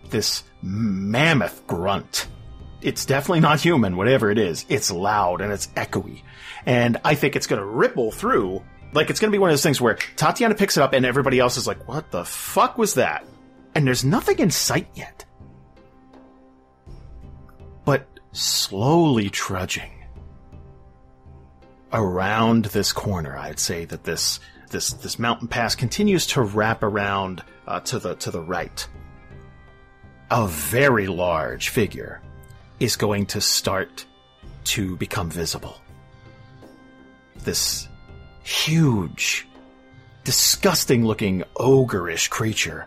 This mammoth grunt. It's definitely not human, whatever it is. It's loud and it's echoey. And I think it's gonna ripple through. Like it's gonna be one of those things where Tatiyana picks it up and everybody else is like, what the fuck was that? And there's nothing in sight yet slowly trudging around this corner. I'd say that this this this mountain pass continues to wrap around uh, to the to the right. A very large figure is going to start to become visible. This huge, disgusting looking ogreish creature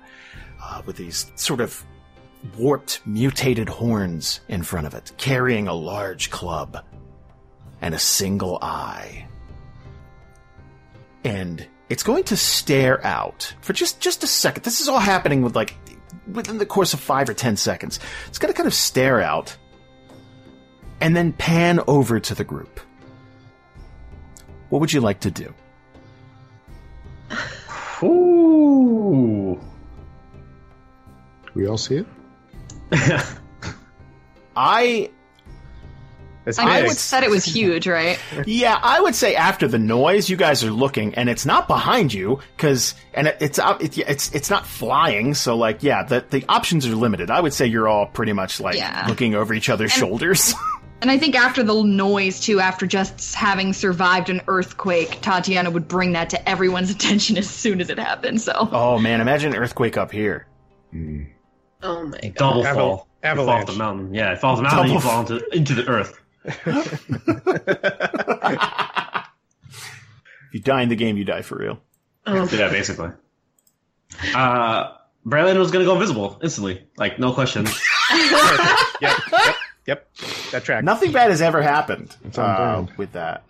uh, with these sort of warped, mutated horns in front of it, carrying a large club and a single eye. And it's going to stare out for just, just a second. This is all happening with like, within the course of five or ten seconds. It's going to kind of stare out and then pan over to the group. What would you like to do? Ooh. We all see it? (laughs) I I would said it was (laughs) huge, right? Yeah, I would say after the noise, you guys are looking, and it's not behind you because, and it, it's up, it, it's it's not flying. So like, yeah, the the options are limited. I would say you're all pretty much like Yeah. looking over each other's shoulders. (laughs) And I think after the noise too, after just having survived an earthquake, Tatiyana would bring that to everyone's attention as soon as it happened. So oh man, imagine an earthquake up here. Mm. Oh my god. Double Aval- fall. You fall avalanche. off the mountain. Yeah, it falls the mountain, Double you fall into, into the earth. (laughs) If you die in the game, you die for real. Oh, Yeah, basically. Uh, Braylon was gonna go invisible instantly. Like, no question. (laughs) yep, yep, yep. That track. Nothing bad has ever happened uh, with that.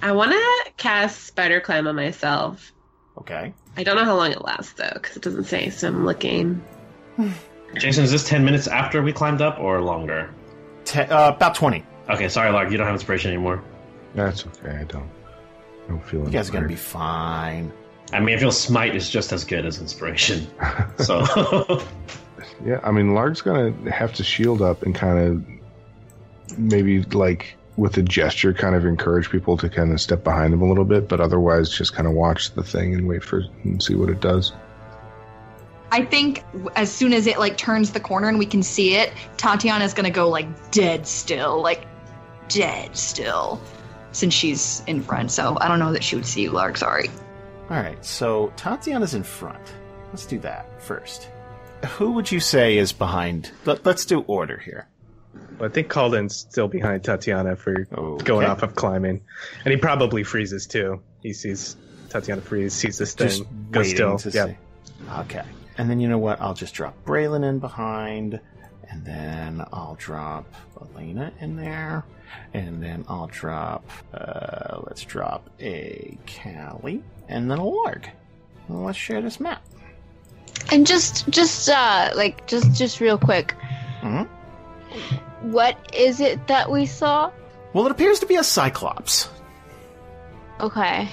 I want to cast Spider Climb on myself. Okay, I don't know how long it lasts though, because it doesn't say. So I'm looking. (laughs) Jason, is this 10 minutes after we climbed up or longer? Te- uh, about twenty. Okay, sorry, Larg, you don't have inspiration anymore. That's okay. I don't. I don't feel You guys are gonna be fine. I mean, I feel smite is just as good as inspiration. (laughs) So, Yeah, I mean, Larg's gonna have to shield up and kind of maybe like with a gesture, kind of encourage people to kind of step behind him a little bit, but otherwise just kind of watch the thing and wait for and see what it does. I think as soon as it like turns the corner and we can see it, Tatiyana's gonna go like dead still, like dead still, since she's in front. So I don't know that she would see you, Larg. Sorry. All right, so Tatiyana's in front. Let's do that first. Who would you say is behind? Let, us do order here. Well, I think Kalden's still behind Tatiyana for Okay. going off of climbing, and he probably freezes too. He sees Tatiyana freeze, sees this thing, Just goes still. to yeah. see. Okay. And then you know what? I'll just drop Braylon in behind, and then I'll drop Elena in there, and then I'll drop. Uh, let's drop a Kallie, and then a Larg. And let's share this map. And just, just, uh, like, just, just real quick. Mhm. What is it that we saw? Well, it appears to be a Cyclops, Okay.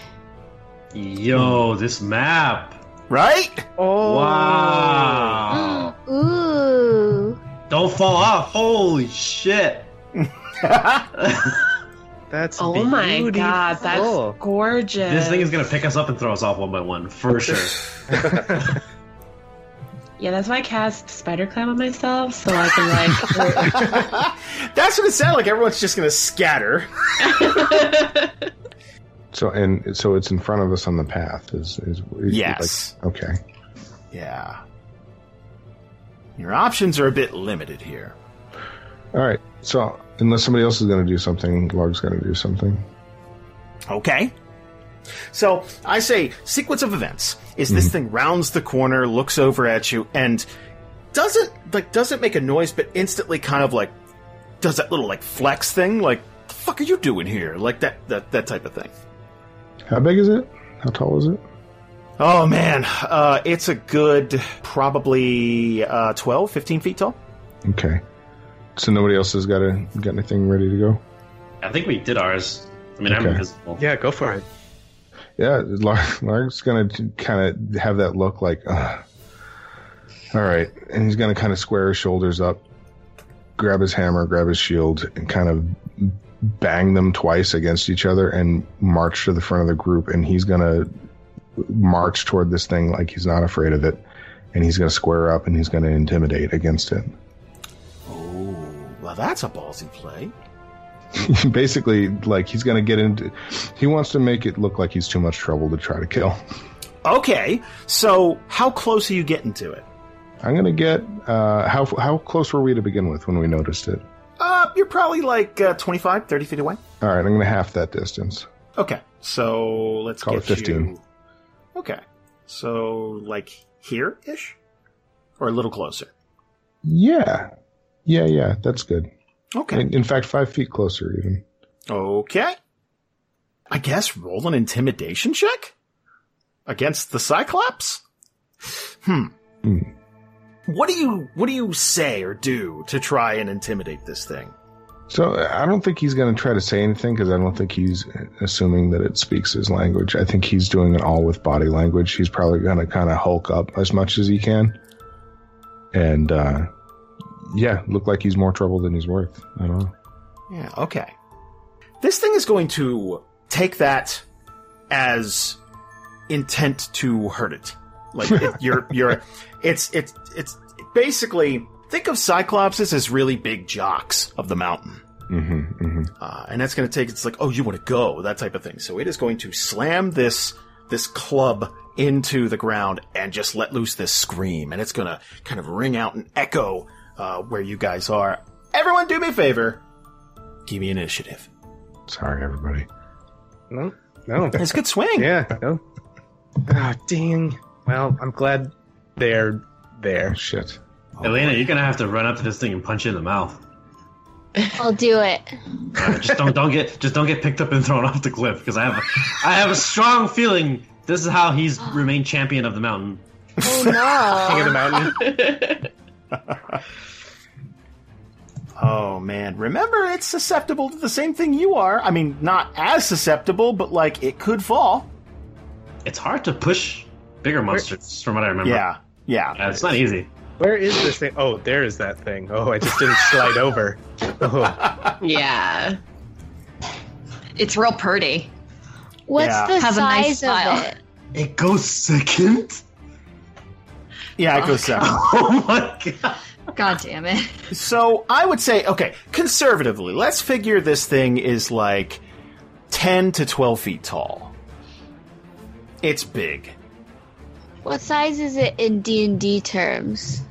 Yo, this map. Right? Oh, Wow. (gasps) Ooh. Don't fall off. Holy shit. (laughs) that's Oh my god, that's oh. gorgeous. This thing is gonna pick us up and throw us off one by one, for (laughs) sure. Yeah, that's why I cast spider climb on myself, so I can like. (laughs) That's what it sounded like. Everyone's just going to scatter. So and so it's in front of us on the path. Is is, is Yes. like- okay. Yeah. Your options are a bit limited here. All right. So unless somebody else is going to do something, Larg's going to do something. Okay. So I say sequence of events is this mm-hmm. thing rounds the corner, looks over at you, and doesn't like doesn't make a noise, but instantly kind of like does that little like flex thing, like the fuck are you doing here? Like that that that type of thing. How big is it? How tall is it? Oh man, uh, it's a good probably uh, 12, 15 feet tall. Okay. So nobody else has got a got anything ready to go. I think we did ours. I mean, I'm Okay. invisible. Yeah, go for it. Yeah, Larg, Larg's going to kind of have that look like, Ugh. all right, and he's going to kind of square his shoulders up, grab his hammer, grab his shield, and kind of bang them twice against each other and march to the front of the group. And he's going to march toward this thing like he's not afraid of it, and he's going to square up and he's going to intimidate against it. Oh, well, that's a ballsy play. (laughs) Basically, like he's going to get into. He wants to make it look like he's too much trouble to try to kill. Okay, so how close are you getting to it? I'm going to get. Uh, how how close were we to begin with when we noticed it? Uh, you're probably like uh, 25, 30 feet away. All right, I'm going to half that distance. Okay, so let's Call get it 15. you. Okay, so like here ish, or a little closer. Yeah, yeah, yeah. That's good. Okay, In, in fact, five feet closer even. okay. I guess roll an intimidation check against the Cyclops. Hmm. Hmm. What do you what do you say or do to try and intimidate this thing? So I don't think he's going to try to say anything because I don't think he's assuming that it speaks his language. I think he's doing it all with body language. He's probably going to kind of hulk up as much as he can, and uh, yeah, look like he's more trouble than he's worth. I don't know. Yeah, okay. This thing is going to take that as intent to hurt it. Like it, (laughs) you're you're it's it's it's basically think of cyclopses as really big jocks of the mountain. hmm hmm Uh, and that's going to take it's like oh you want to go that type of thing. So it is going to slam this this club into the ground and just let loose this scream and it's going to kind of ring out and echo uh, where you guys are. Everyone do me a favor. Give me initiative. Sorry, everybody. No, no. It's a good swing. Yeah, no. (laughs) Ah, dang. Well, I'm glad they're there. Oh, shit. Elena, you're gonna have to run up to this thing and punch it in the mouth. (laughs) I'll do it. Uh, just don't don't get just don't get picked up and thrown (laughs) off the cliff because I have a, I have a strong feeling this is how he's remained champion of the mountain. Oh no! (laughs) King of the mountain. Oh man, remember it's susceptible to the same thing you are. I mean, not as susceptible, but like it could fall. It's hard to push bigger monsters from what I remember. Yeah, yeah. Yeah, it's not easy. Where is this thing? Oh, there is that thing. Oh, I just didn't slide over. (laughs) Oh, Yeah. It's real pretty. What's Yeah. the Has a nice size smile. of it? It goes second. Yeah, it goes second. (laughs) Oh my god. God damn it. So I would say, okay, conservatively, let's figure this thing is like 10 to 12 feet tall. It's big. What size is it in D and D terms?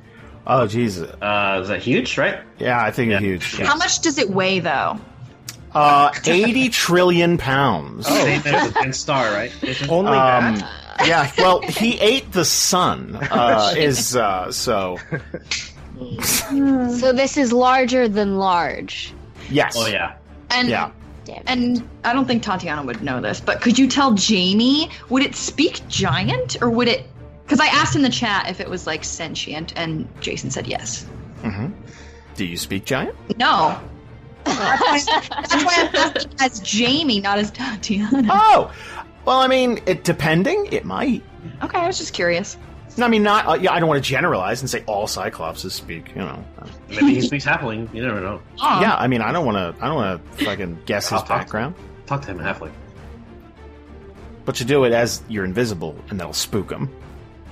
Oh, Jesus. Uh, is that huge? Right? Yeah, I think Yeah. it's huge. Yeah. How much does it weigh though? Uh, 80 (laughs) trillion pounds. Same as the Star, right? (laughs) Only Um, that? yeah, well, he ate the sun. (laughs) Uh, is uh, so So this is larger than large. yes. Oh yeah. And Yeah. And I don't think Tatiyana would know this, but could you tell Jamie would it speak giant or would it because I asked in the chat if it was like sentient and Jason said yes. hmm Do you speak giant? No. (laughs) That's why, I'm asking as Jamie, not as Tatiyana. Oh, well, I mean, it depending, it might. Okay, I was just curious. I mean, not. Uh, yeah, I don't want to generalize and say all Cyclopses speak. You know. Maybe he speaks halfling. You never know. Oh. Yeah, I mean, I don't want to. I don't want to fucking guess his I'll talk to background. Talk to him in halfling. But you do it as you're invisible, and that'll spook him.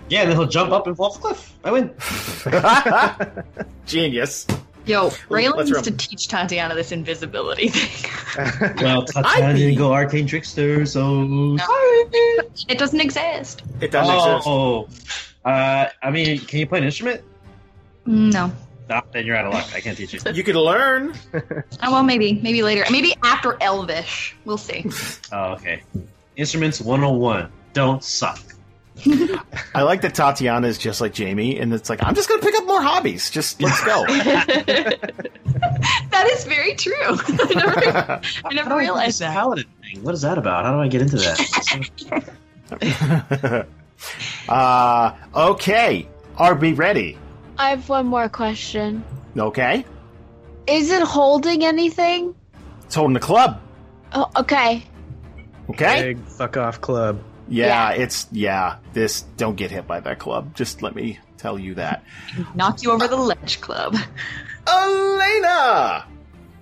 Yeah, and then he'll jump up and fall off the cliff. I win. (laughs) Genius. Yo, Raylan let's needs to teach Tatiyana this invisibility thing. (laughs) Well, Tatiyana didn't go arcane trickster, so it doesn't exist. It doesn't exist. Oh, uh, I mean, can you play an instrument? No. No, then you're out of luck. I can't teach you. You could learn. Oh well, maybe, maybe later. Maybe after Elvish. We'll see. (laughs) Oh, okay. Instruments 101. Don't suck. (laughs) I like that Tatiyana is just like Jamie, and it's like I'm just gonna pick up more hobbies. Just let's go. (laughs) That is very true. (laughs) I never, I never realized that. paladin thing. What is that about? How do I get into that? uh, okay. Are we ready? I have one more question. Okay. Is it holding anything? It's holding the club. Oh, okay. Okay. Big fuck off club. Yeah, it's yeah. This don't get hit by that club. Just let me tell you that. (laughs) Knock you over the ledge club. (laughs) Elena.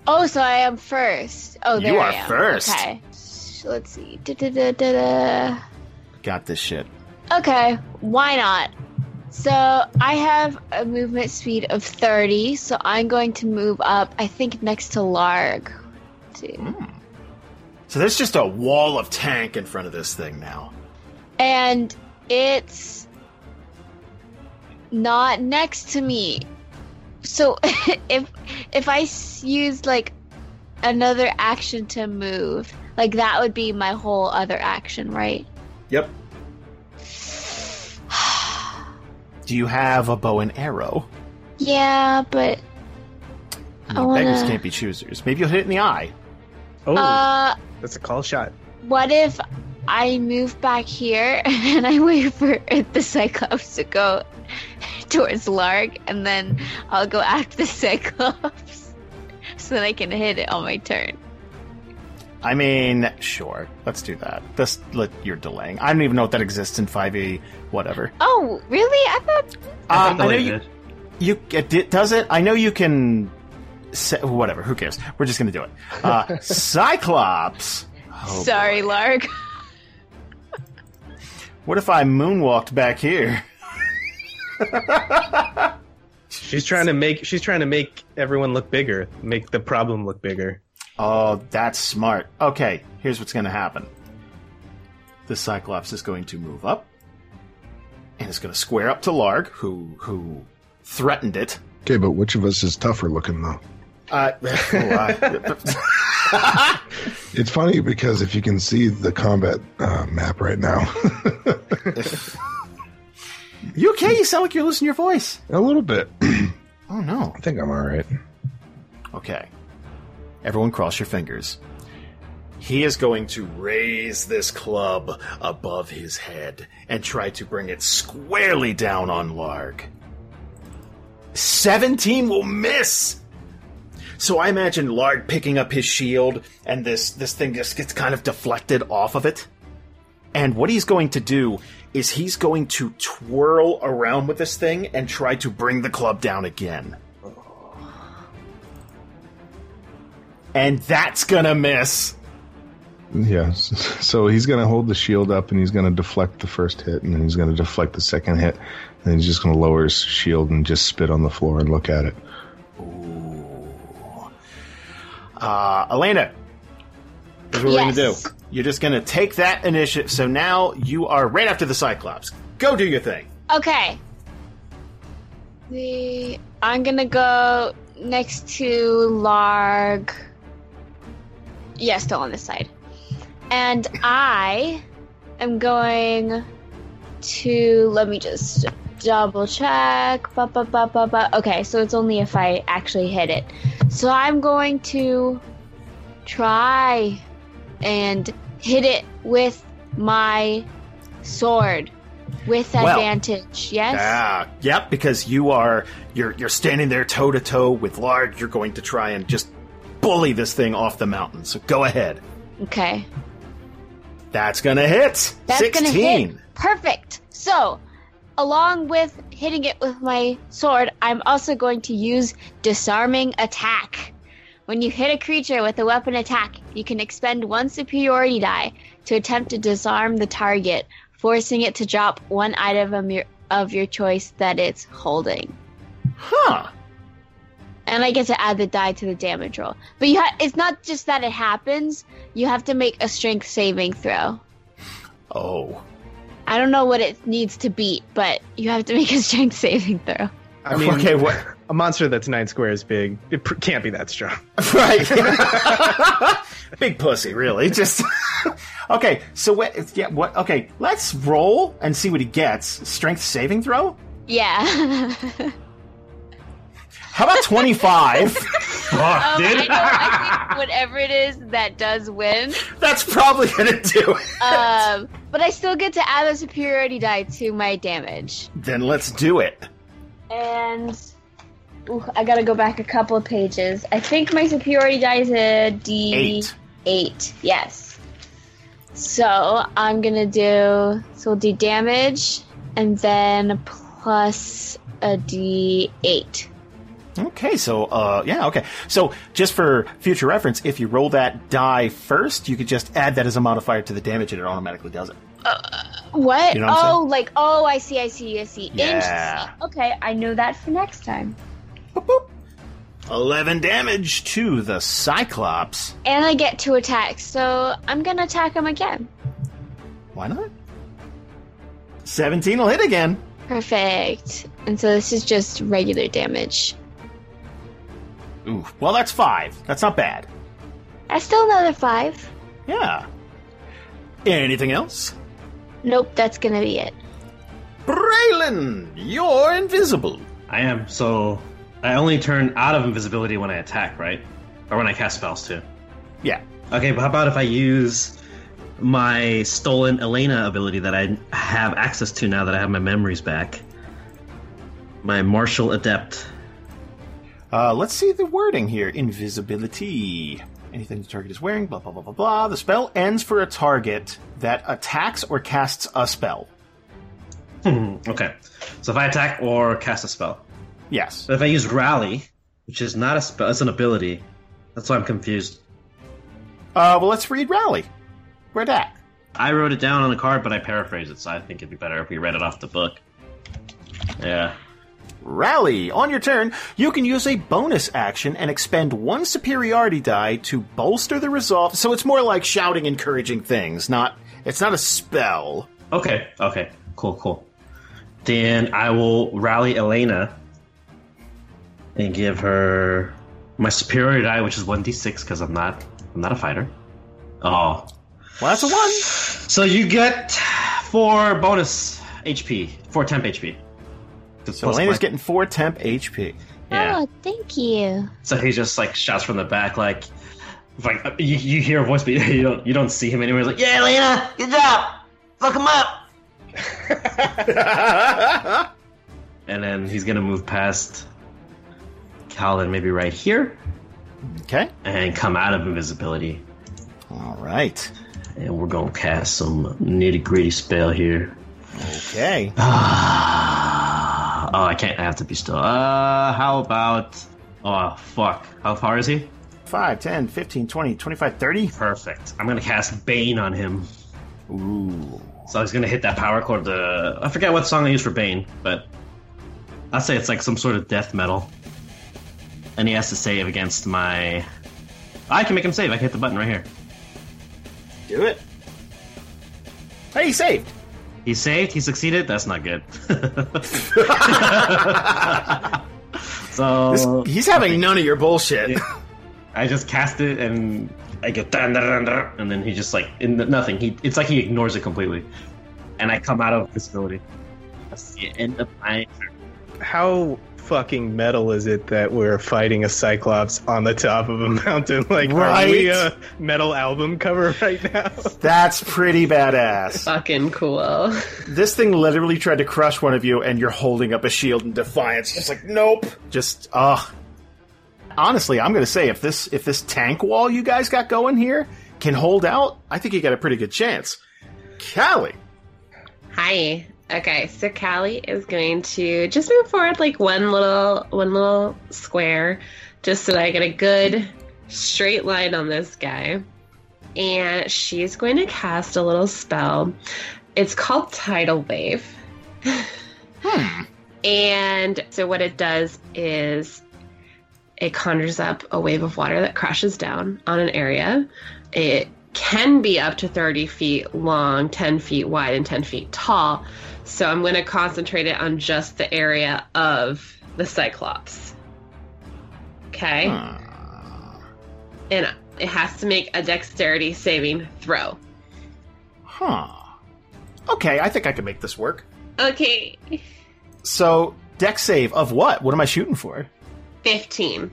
Oh, so I am first. Oh, You are I am. first. Okay. So let's see. Da-da-da-da-da. Got this shit. Okay, why not? So I have a movement speed of 30, so I'm going to move up, I think, next to Larg. Two. Hmm. So there's just a wall of tank in front of this thing now. And it's not next to me. So (laughs) if if I s- use like another action to move, like that would be my whole other action, right? Yep. (sighs) Do you have a bow and arrow? Yeah, but I beggars wanna- can't be choosers. Maybe you'll hit it in the eye. Oh, uh that's a call shot. What if I move back here (laughs) and I wait for (laughs) the Cyclops to go (laughs) towards Larg, and then I'll go after the Cyclops so that I can hit it on my turn? I mean, sure. Let's do that. Just let you're delaying. I don't even know if that exists in 5e. Whatever. Oh, really? I thought. Uh, I know Delayed you. it. You it, does it? I know you can. Set, whatever. Who cares? We're just gonna do it. Uh, Cyclops. Oh, Sorry, Larg. What if I moonwalked back here? She's trying to make she's trying to make everyone look bigger, make the problem look bigger. Oh, that's smart. Okay, here's what's going to happen. The Cyclops is going to move up, and it's going to square up to Larg, who who threatened it. Okay, but which of us is tougher looking though? Uh, (laughs) It's funny because if you can see the combat uh, map right now, (laughs) you okay? You sound like you're losing your voice. a little bit. (clears throat) Oh no. I think I'm all right. Okay. Everyone cross your fingers. He is going to raise this club above his head and try to bring it squarely down on Larg. 17 will miss! So I imagine Larg picking up his shield and this, this thing just gets kind of deflected off of it. And what he's going to do is he's going to twirl around with this thing and try to bring the club down again. And that's gonna miss. Yes. So he's going to hold the shield up and he's going to deflect the first hit and then he's going to deflect the second hit. And he's just going to lower his shield and just spit on the floor and look at it. Uh, Elena, here's what we're gonna do. Yes. You're just gonna take that initiative. So now you are right after the Cyclops. Go do your thing. Okay. The I'm gonna go next to Larg. Yeah, still on this side. And I am going to let me just double check. Ba, ba, ba, ba, ba. Okay, so it's only if I actually hit it. So I'm going to try and hit it with my sword with Well, advantage. yes. Ah, yep. Because you are you're you're standing there toe to toe with Larg. You're going to try and just bully this thing off the mountain. So go ahead. Okay. That's gonna hit. That's Sixteen. gonna hit. Perfect. So, along with hitting it with my sword, I'm also going to use disarming attack. When you hit a creature with a weapon attack, you can expend one superiority die to attempt to disarm the target, forcing it to drop one item of your, of your choice that it's holding. Huh. And I get to add the die to the damage roll. But you ha- it's not just that it happens, you have to make a strength saving throw. Oh. I don't know what it needs to beat, but you have to make a strength saving throw. I mean, okay. What? a monster that's nine squares big, it pr- can't be that strong. (laughs) Right. (laughs) Big pussy, really. Just (laughs) okay. So what? Yeah. What? Okay. Let's roll and see what he gets. Strength saving throw. Yeah. How about twenty five? Fuck, Um, dude. I know. I think (laughs) whatever it is that does win. That's probably gonna do it. Um, but I still get to add a superiority die to my damage. then let's do it. And ooh, I gotta go back a couple of pages. I think my superiority die is a D Eight. eight. Yes. So I'm gonna do so we'll do damage and then plus a D eight. Okay, so uh, yeah, okay. So just for future reference, if you roll that die first, you could just add that as a modifier to the damage, and it automatically does it. What? You know what oh, like oh, I see, I see, I see. Yeah. Interesting. Okay, I know that for next time. Boop, boop. Eleven damage to the Cyclops. And I get two attacks, so I'm gonna attack him again. Why not? Seventeen will hit again. Perfect. And so this is just regular damage. Ooh, well, that's five. That's not bad. That's still another five. Yeah. Anything else? Nope, that's gonna be it. Braylon, you're invisible. I am. So I only turn out of invisibility when I attack, right? Or when I cast spells too. Yeah. Okay, but how about if I use my stolen Elena ability that I have access to now that I have my memories back? My martial adept. Uh, let's see the wording here. Invisibility. Anything the target is wearing, blah, blah, blah, blah, blah. The spell ends for a target that attacks or casts a spell. okay, so if I attack or cast a spell, Yes. but if I use rally, which is not a spell, it's an ability. That's why I'm confused. Uh, well, let's read Rally. Where that? I wrote it down on a card, but I paraphrased it, so I think it'd be better if we read it off the book. Yeah. Rally. On your turn, you can use a bonus action and expend one superiority die to bolster the resolve. So it's more like shouting encouraging things, not. It's not a spell. Okay, okay, cool, cool. Then I will rally Elena and give her my superiority die, which is one d six because I'm not I'm not a fighter. Oh, Well, that's a one. so you get four bonus HP, four temp HP. So Elena's getting four temp HP. yeah. Oh, thank you. So he just like shouts from the back, like, like uh, you, you hear a voice, but (laughs) you don't you don't see him anywhere. He's like, "Yeah, Elena, good job, fuck him up." (laughs) and then he's gonna move past Calvin, maybe right here, okay. and come out of invisibility. All right. And we're gonna cast some nitty gritty spell here. Okay. (sighs) oh, I can't. I have to be still. Uh, how about? Oh, fuck. How far is he? 5, 10, 15, 20, 25, 30. Perfect. I'm gonna cast Bane on him. Ooh. So he's gonna hit that power chord. The I forget what song I used for Bane, but I'd say it's like some sort of death metal. And he has to save against my. I can make him save. I can hit the button right here. Do it. Hey, he saved. He saved. He succeeded. That's not good. (laughs) so This, he's having none of your bullshit. Yeah. I just cast it and I go dun, dun, dun, dun, and then he just like in the, nothing. He it's like he ignores it completely, and I come out of visibility. That's the end of my turn. How fucking metal is it that we're fighting a cyclops on the top of a mountain? (laughs) Like, are we a metal album cover right now? (laughs) That's pretty badass. Fucking cool. This thing literally tried to crush one of you, and you're holding up a shield in defiance. Just like, nope. Just, ugh. Honestly, I'm gonna say if this if this tank wall you guys got going here can hold out, I think you got a pretty good chance. Kallie, Hi. Okay, so Kallie is going to just move forward like one little one little square, just so that I get a good straight line on this guy. And she's going to cast a little spell. It's called Tidal Wave. (laughs) Hmm. And so what it does is it conjures up a wave of water that crashes down on an area. It can be up to 30 feet long, 10 feet wide, and 10 feet tall. So I'm going to concentrate it on just the area of the Cyclops. Okay? And it has to make a dexterity saving throw. huh? Okay, I think I can make this work. Okay. So, Dex save of what? What am I shooting for? 15.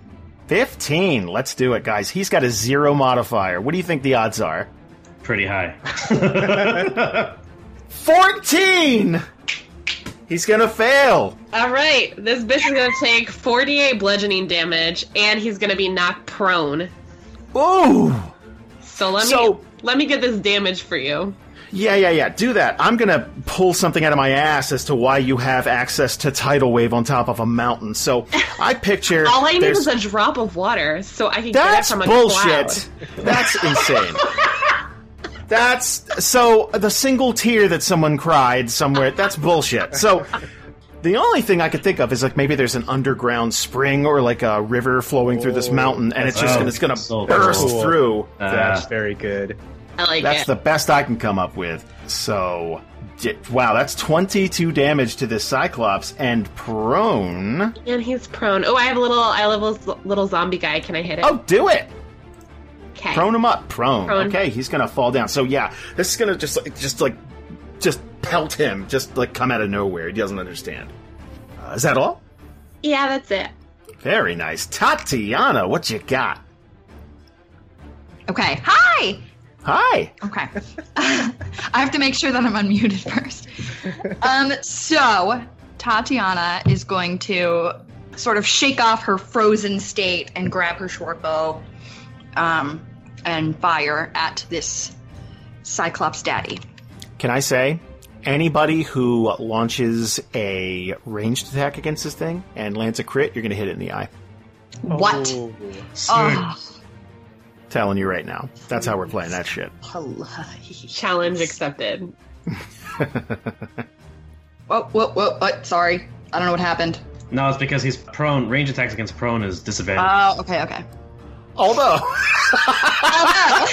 15. Let's do it, guys. He's got a zero modifier. What do you think the odds are? Pretty high. (laughs) (laughs) 14! He's gonna fail. All right, this bitch is gonna take 48 bludgeoning damage, and he's gonna be knocked prone. Ooh! So let me So- let me get this damage for you. Yeah, yeah, yeah. Do that. I'm gonna pull something out of my ass as to why you have access to tidal wave on top of a mountain. So I picture (laughs) All I need is a drop of water, so I can get it from a bullshit. cloud. That's insane. (laughs) That's so the single tear that someone cried somewhere. That's bullshit. So the only thing I could think of is like maybe there's an underground spring or like a river flowing through this mountain, and it's just Oh, gonna, it's gonna so burst cool. through. That's Uh, very good. I like that. That's it. the best I can come up with. So, wow, that's 22 damage to this Cyclops and prone. and he's prone. Oh, I have a little, I have a little, little zombie guy. Can I hit it? Oh, do it! Okay. Prone him up. Prone. Prone. Okay, he's gonna fall down. So yeah, this is gonna just just like, just pelt him. Just like come out of nowhere. He doesn't understand. Uh, is that all? Yeah, that's it. Very nice. Tatiyana, what you got? Okay. Hi. Hi. Okay. (laughs) I have to make sure that I'm unmuted first. Um, so Tatiyana is going to sort of shake off her frozen state and grab her short bow, um, and fire at this Cyclops daddy. Can I say, anybody who launches a ranged attack against this thing and lands a crit, you're gonna hit it in the eye. What? Oh. Oh, Telling you right now. That's how we're playing that shit. Challenge accepted. (laughs) Oh, whoa, whoa, whoa, what? Sorry. I don't know what happened. no, it's because he's prone. Range attacks against prone is disadvantage. Oh, okay, okay. Although Oh,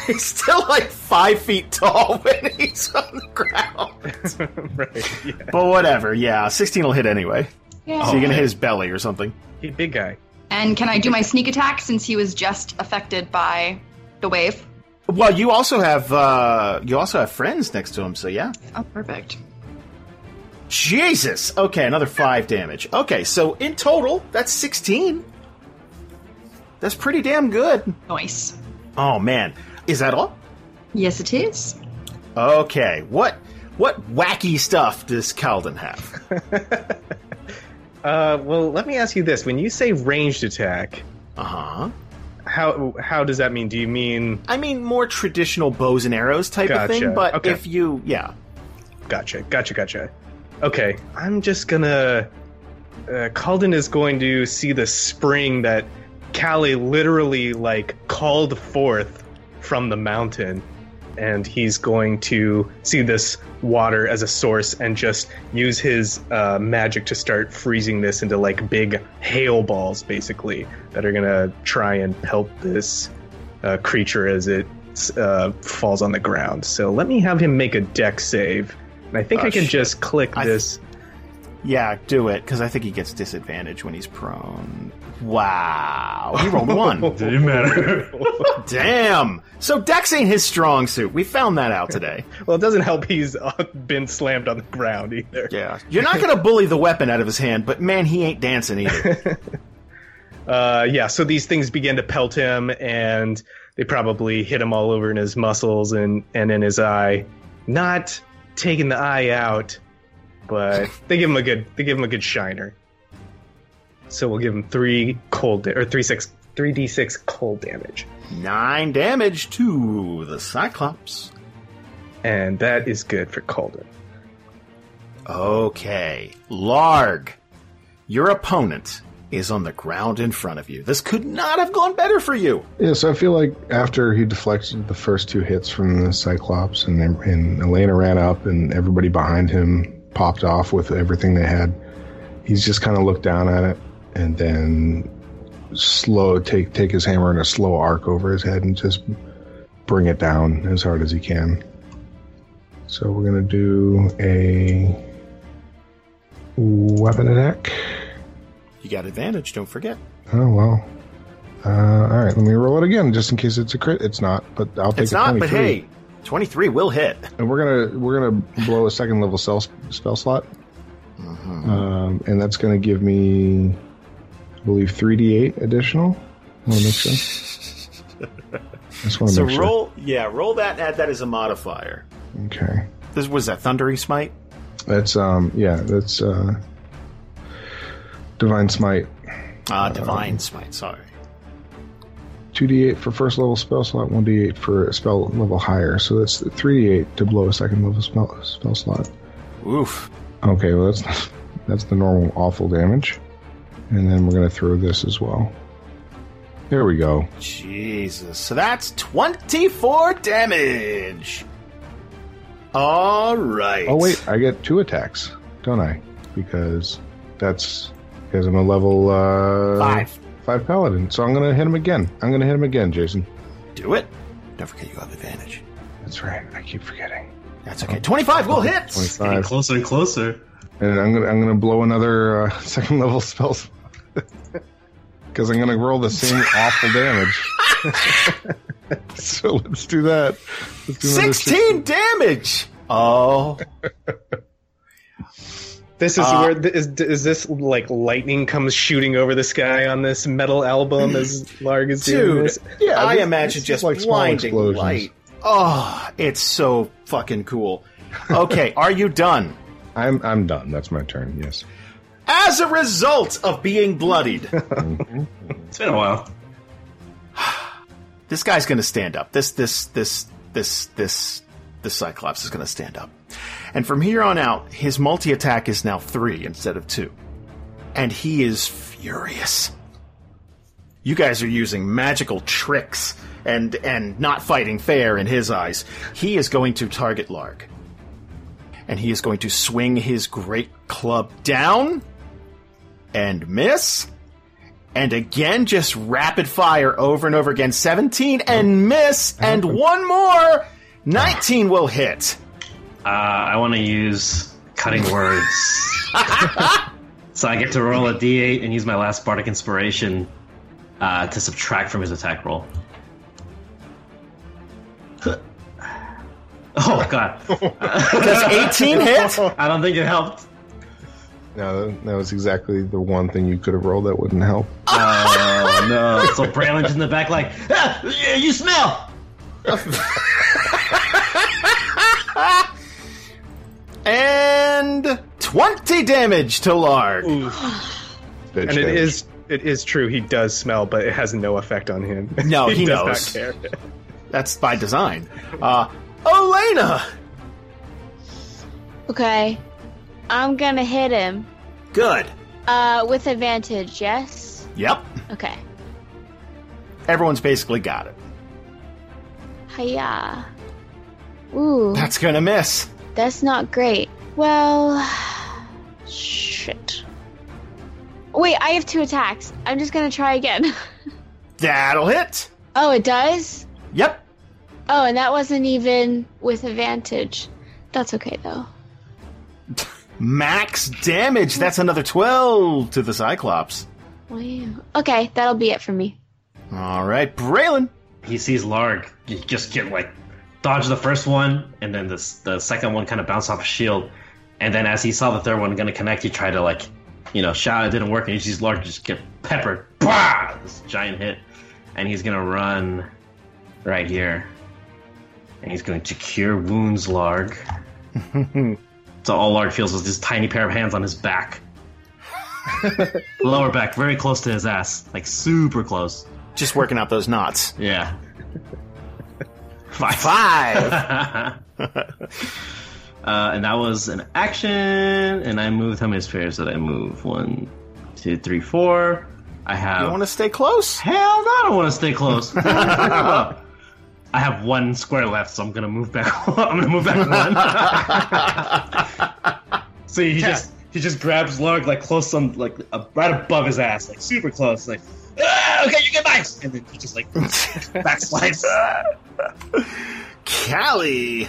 (laughs) he's still like five feet tall when he's on the ground. (laughs) right. Yeah. But whatever, yeah, 16 will hit anyway. no. So you're gonna hit his belly or something. Hey, big guy. And can I do my sneak attack since he was just affected by the wave? Well, you also have uh you also have friends next to him, so yeah. Oh, perfect. Jesus. Okay, another five damage. Okay, so in total, that's 16. That's pretty damn good. Nice. Oh man, is that all? Yes, it is. Okay, what what wacky stuff does Kalden have? (laughs) Uh, well, let me ask you this: When you say ranged attack, Uh huh. how how does that mean? Do you mean I mean more traditional bows and arrows type of thing, but Okay. if you yeah. gotcha, gotcha, gotcha. Okay, I'm just gonna. Uh, Kalden is going to see the spring that Kallie literally like called forth from the mountain, and he's going to see this water as a source and just use his uh, magic to start freezing this into like big hail balls, basically that are gonna try and pelt this uh, creature as it uh, falls on the ground. So let me have him make a Dex save. And I think Oh, I can shit. just click I- this. Yeah, do it, because I think he gets disadvantage when he's prone. Wow. He rolled one. (laughs) Didn't matter. (laughs) Damn. So Dex ain't his strong suit. We found that out today. Well, it doesn't help he's uh, been slammed on the ground either. Yeah. You're not going to bully the weapon out of his hand, but man, he ain't dancing either. (laughs) Uh, yeah, so these things begin to pelt him, and they probably hit him all over in his muscles and, and in his eye. Not taking the eye out, but they give him a good they give him a good shiner. So we'll give him three cold da- or three six three d six cold damage, Nine damage to the Cyclops. and that is good for Kalden. Okay. Larg. Your opponent is on the ground in front of you. This could not have gone better for you. Yeah, so I feel like after he deflected the first two hits from the Cyclops, and and Elena ran up, and everybody behind him popped off with everything they had. He's just kind of looked down at it, and then slow take take his hammer in a slow arc over his head and just bring it down as hard as he can. So we're gonna do a weapon attack. You got advantage, don't forget. Oh well. Uh, all right, let me roll it again, just in case it's a crit. It's not, but I'll take it. It's not, but 23. hey, 23 will hit. and we're gonna we're gonna blow a second level spell spell slot, um, and that's gonna give me, I believe, three d eight additional. I want to make sure. (laughs) Just want to So make sure. roll, yeah, roll that and add that as a modifier. Okay, This was that Thundering Smite? that's um yeah that's uh, divine smite. Ah, Divine Smite, sorry. 2d8 for first level spell slot, 1d8 for a spell level higher. So that's 3d8 to blow a second level spell, spell slot. Oof. Okay, well that's (laughs) that's the normal awful damage, and then we're gonna throw this as well. There we go. Jesus. So that's 24 damage. All right. Oh wait, I get two attacks, don't I? Because that's because I'm a level uh, Five. five paladin. So I'm gonna hit him again. I'm gonna hit him again, Jason. Do it. Don't forget you have advantage. That's right. I keep forgetting. That's okay. 25 will hit. Getting Twenty-five, closer and closer. and I'm gonna I'm gonna blow another uh, (laughs) second level spell. (laughs) Because I'm gonna roll the same (laughs) awful damage. (laughs) so let's do that. Let's do another 16 damage. Oh. This is Uh, where th- is, is this like lightning comes shooting over the sky on this metal album as Larg is doing Dude, this? Yeah, I this- imagine this just like blinding explosions. light. Oh, it's so fucking cool. Okay, are you done? I'm I'm done. That's my turn. Yes. As a result of being bloodied, (laughs) It's been a while. (sighs) this guy's going to stand up. This this this this this this Cyclops is going to stand up. And from here on out, his multi attack is now 3 instead of 2. And he is furious. You guys are using magical tricks and and not fighting fair in his eyes. He is going to target Larg. And he is going to swing his great club down and miss. And again, just rapid fire over and over again. 17 and miss. And one more. 19 will hit. Uh, I want to use cutting (laughs) words. so I get to roll a d8 and use my last bardic inspiration uh, to subtract from his attack roll. (laughs) Oh god, Does 18 hit? I don't think it helped. No, that was exactly the one thing you could have rolled that wouldn't help. Oh no! (laughs) So Braylon's in the back, like, ah, yeah, you smell. (laughs) And 20 damage to Larg. (sighs) Bitch And it damage. is it is true he does smell, but it has no effect on him. (laughs) No, he does knows. not care. That's by design. Uh, Elena! Okay. I'm gonna hit him. Good. Uh, with advantage, yes? Yep. Okay. Everyone's basically got it. Hiya. Ooh, That's gonna miss. that's not great. Well, shit. Wait, I have two attacks. I'm just gonna try again. (laughs) That'll hit. oh, it does? Yep. Oh, and that wasn't even with advantage. That's okay though. Max damage. That's another 12 to the Cyclops. Wow. Okay, that'll be it for me. All right, Braylon. He sees Larg you just get like dodge the first one, and then this the second one kind of bounce off a shield, and then as he saw the third one gonna connect, he tried to like, you know, shout. It didn't work, and he sees Larg just get peppered. Bah! This giant hit, and he's gonna run right here, and he's going to cure wounds Larg. (laughs) so all Larg feels is this tiny pair of hands on his back. Lower back, very close to his ass, like super close. Just working out those knots. Yeah. Five. Five. (laughs) uh, and that was an action, and I moved how many spheres did I move? One, two, three, four. I have. you want to stay close? Hell no, I don't want to stay close. (laughs) I have one square left, so I'm gonna move back. (laughs) I'm gonna move back one. (laughs) so he just he just grabs Larg like close on like uh, right above his ass, like super close, like. "Ah, okay, you get nice, and then he just like (laughs) backslides. Kallie.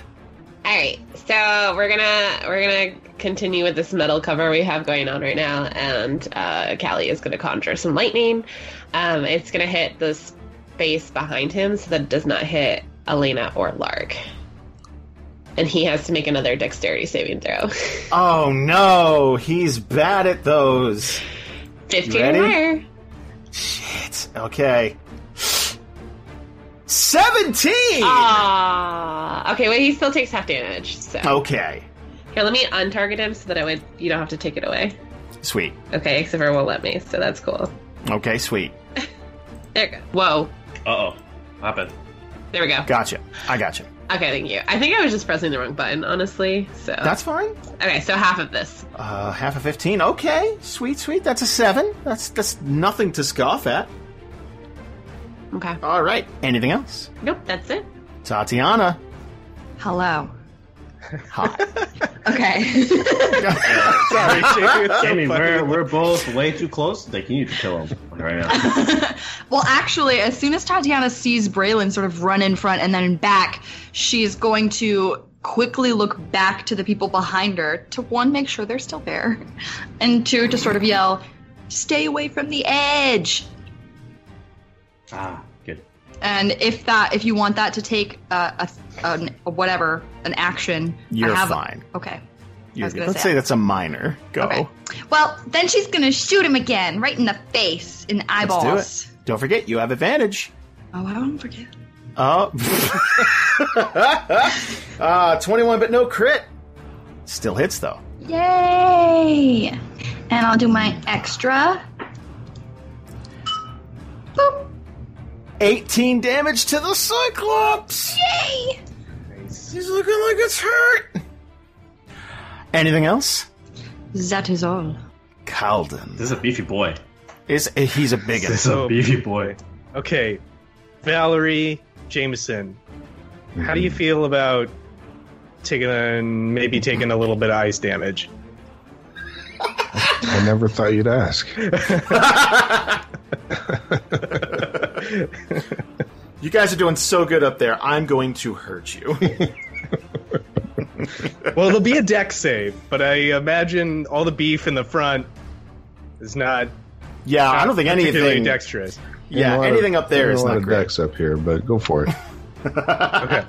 All right, so we're gonna we're gonna continue with this metal cover we have going on right now, and uh, Kallie is gonna conjure some lightning. Um, it's gonna hit the space behind him, so that it does not hit Elena or Larg. And he has to make another dexterity saving throw. (laughs) Oh no, he's bad at those. Fifteen ready? higher. Shit. Okay. Seventeen. Ah, okay. Well, he still takes half damage. So Okay. here, let me untarget him so that I would you don't have to take it away. Sweet. Okay, Xavier won't let me, so that's cool. Okay, sweet. (laughs) There we go. Whoa, Uh oh, happened. there we go. Gotcha. I gotcha. Okay, thank you. I think I was just pressing the wrong button, honestly. So That's fine. okay. So half of this. Uh, half of fifteen. Okay, sweet, sweet. That's a seven. That's that's nothing to scoff at. Okay. All right. Anything else? Nope, that's it. Tatiyana. Hello. Hi. (laughs) Okay. (laughs) Sorry, (laughs) Jamie. So Jamie, funny. we're, we're both way too close. Like, you need to kill him right now. well, actually, as soon as Tatiyana sees Braylon sort of run in front and then back, she's going to quickly look back to the people behind her to one, make sure they're still there, and two, to sort of yell, "Stay away from the edge!" ah, good. And if that, if you want that to take uh, a, an, a whatever, an action, You're I have fine. Okay. You're. Let's say. say that's a minor. Go. Okay. Well, then she's gonna shoot him again, right in the face, in the eyeballs. Let's do it. Don't forget, you have advantage. Oh, I don't forget. Oh. uh, (laughs) 21, but no crit. Still hits, though. Yay! And I'll do my extra. Boop. 18 damage to the Cyclops. Yay! He's looking like it's hurt. Anything else? That is all. Kalden. This is a beefy boy. Is eh, he's a big This is So- a beefy boy. Okay, Valerie Jamieson, how do you hmm. feel about taking a, maybe taking a little bit of ice damage? I never thought you'd ask. (laughs) (laughs) You guys are doing so good up there. I'm going to hurt you. Well, it'll be a dex save, but I imagine all the beef in the front is not. yeah, I don't think anything. dexterous. Yeah, Ain't a lot of- anything up there is ain't is a lot not of great. decks up here, but go for it. (laughs) Okay.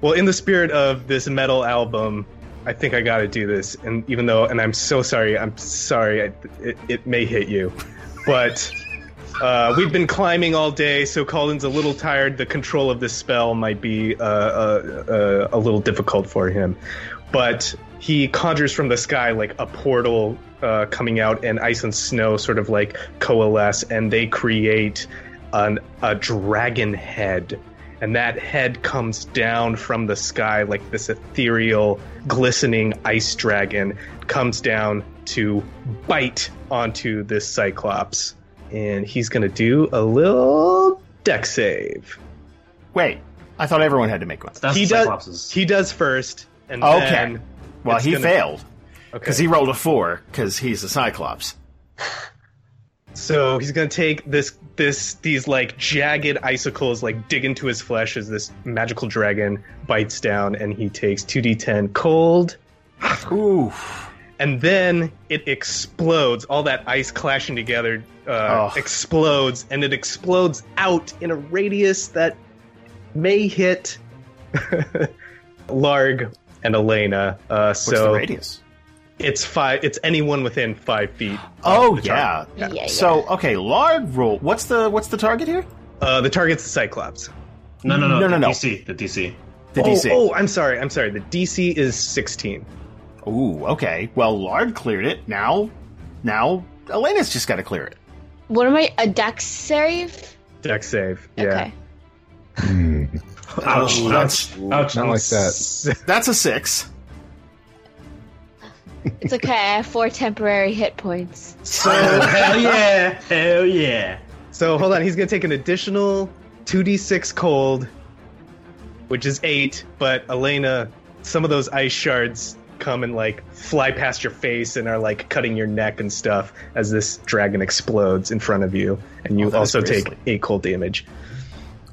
Well, in the spirit of this metal album, I think I got to do this. And even though, and I'm so sorry, I'm sorry, I, it, it may hit you, but uh, we've been climbing all day, so Kalden's a little tired. The control of this spell might be uh, uh, uh, a little difficult for him, but he conjures from the sky like a portal uh, coming out, and ice and snow sort of like coalesce, and they create an, a dragon head and that head comes down from the sky like this ethereal, glistening ice dragon comes down to bite onto this Cyclops. And he's gonna do a little dex save. Wait, I thought everyone had to make one. That's he does. He does first, and Okay. then Well, he gonna- failed Okay. because he rolled a four because he's a Cyclops. So he's gonna take this this these like jagged icicles like dig into his flesh as this magical dragon bites down and he takes 2d10 cold Ooh. And then it explodes all that ice clashing together uh, Oh. explodes and it explodes out in a radius that may hit (laughs) Larg and Elena uh, What's so the radius? it's five it's anyone within five feet (gasps) Oh yeah. Yeah, yeah. So okay, Larg roll. What's the what's the target here? uh, the target's the Cyclops no, no, no, No, no, the no. DC, the DC. The oh, DC. Oh, I'm sorry. I'm sorry. The DC is 16. Ooh, okay. Well, Larg cleared it. Now, now Elena's just got to clear it. What am I? A dex save? Dex save. Yeah. Okay. Hmm. Ouch, Ooh, ouch, ouch. Not like that. That's a six. It's okay. I have four temporary hit points. So, hell yeah, hell yeah. so hold on. He's gonna take an additional 2d6 cold, which is eight. But Elena, some of those ice shards come and like fly past your face and are like cutting your neck and stuff as this dragon explodes in front of you, and you Oh, also take grisly. eight cold damage.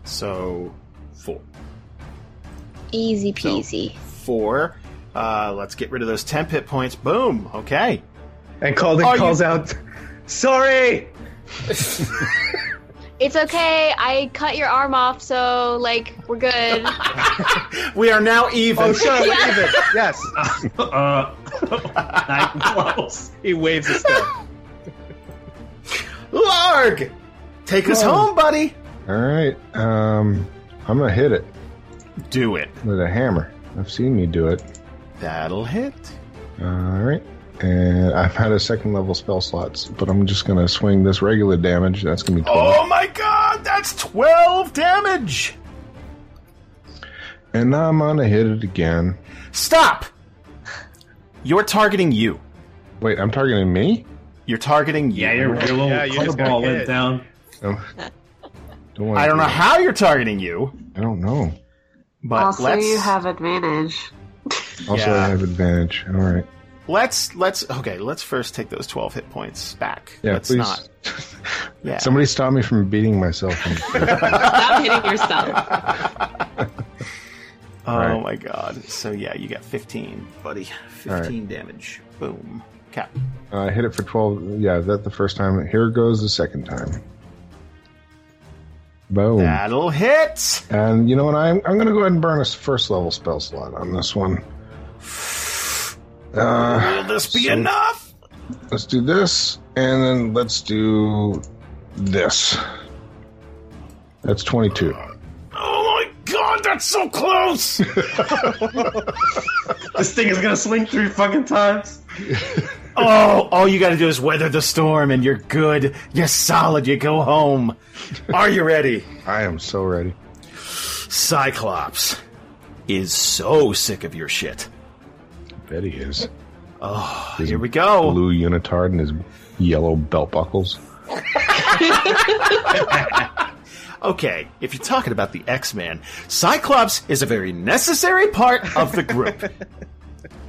So four. Easy peasy. Four. Uh, let's get rid of those temp hit points. Boom. Okay. And Kalden Are you- calls out, "Sorry." (laughs) It's okay. I cut your arm off, so like we're good. (laughs) We are now even. Oh, sure, we're even. (laughs) Yes. (laughs) Uh, not close. He waves his stuff. Larg, take us home, buddy. All right. Um, I'm gonna hit it Do it. with a hammer. I've seen you do it. That'll hit. All right. And I've had a second level spell slots, but I'm just gonna swing this regular damage. That's gonna be 12. Oh my god, that's 12 damage! And now I'm gonna hit it again. Stop! You're targeting you. Wait, I'm targeting me? You're targeting you. Yeah, your, your little Yeah, you just ball went down. Don't I don't do know that. how you're targeting you, I don't know. but also, let's you have advantage. Also, Yeah. I have advantage. All right. Let's let's okay. Let's first take those 12 hit points back. Yeah, let's please. not. (laughs) Yeah. Somebody stop me from beating myself. (laughs) in the. Stop hitting yourself. (laughs) Oh Right. my god. So yeah, you got 15, buddy. 15 damage. Boom. Cap. Uh, I hit it for 12. Yeah, that the first time. Here goes the second time. Boom. That'll hit. And you know what? I'm, I'm going to go ahead and burn a first level spell slot on this one. Uh, Will this be so- enough? let's do this, and then let's do this. That's 22. Oh my god, that's so close! (laughs) This thing is gonna swing three fucking times. (laughs) oh, all you gotta do is weather the storm and you're good. You're solid. You go home. Are you ready? I am so ready. Cyclops is so sick of your shit. Bet he is. Oh, His here we go. Blue unitard and his yellow belt buckles. Okay, if you're talking about the X-Men, Cyclops is a very necessary part of the group. (laughs)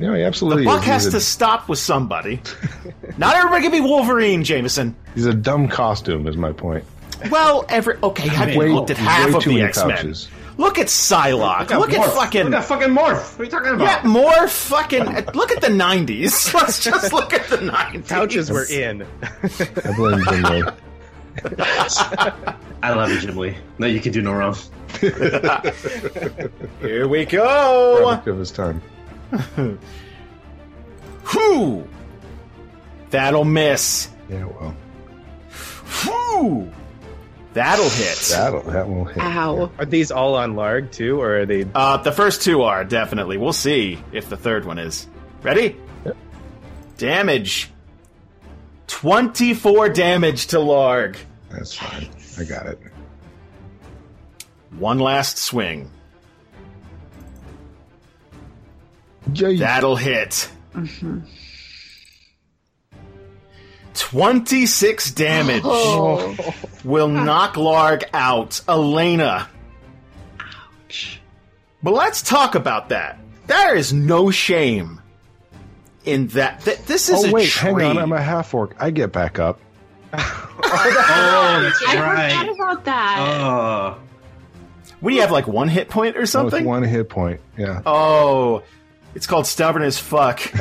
Yeah, he absolutely The Buck is. has he's, to stop with somebody. Not everybody can be Wolverine, Jamieson. he's a dumb costume, is my point. Well, every okay, have you looked at half of the X Men? Pouches. Look at Psylocke. Look at Morph. fucking Look at fucking morph. What are you talking yeah, about? more fucking. Look at the '90s. (laughs) Let's just look at the '90s. Pouches were in. I blame (laughs) Jim Lee. I love you, Jim Lee. No, you can do no wrong. (laughs) Here we go. Product of his time. Whew. That'll miss. Yeah, well, Whew. That'll hit. that'll that will hit. Ow. Are these all on Larg too, or are they? Uh, the first two are definitely. We'll see if the third one is. Ready? Yep. Damage. 24 damage to Larg. That's fine. I got it. One last swing. Jay, That'll hit. 26 damage Oh. will knock Larg out. Elena. Ouch. But let's talk about that. There is no shame in that. Th- this is oh a wait, hang on. I'm a half orc. I get back up. (laughs) Oh, that's I forgot right. about that. Oh, what do you have, like one hit point or That was something? one hit point. Yeah. Oh, it's called stubborn as fuck. (laughs)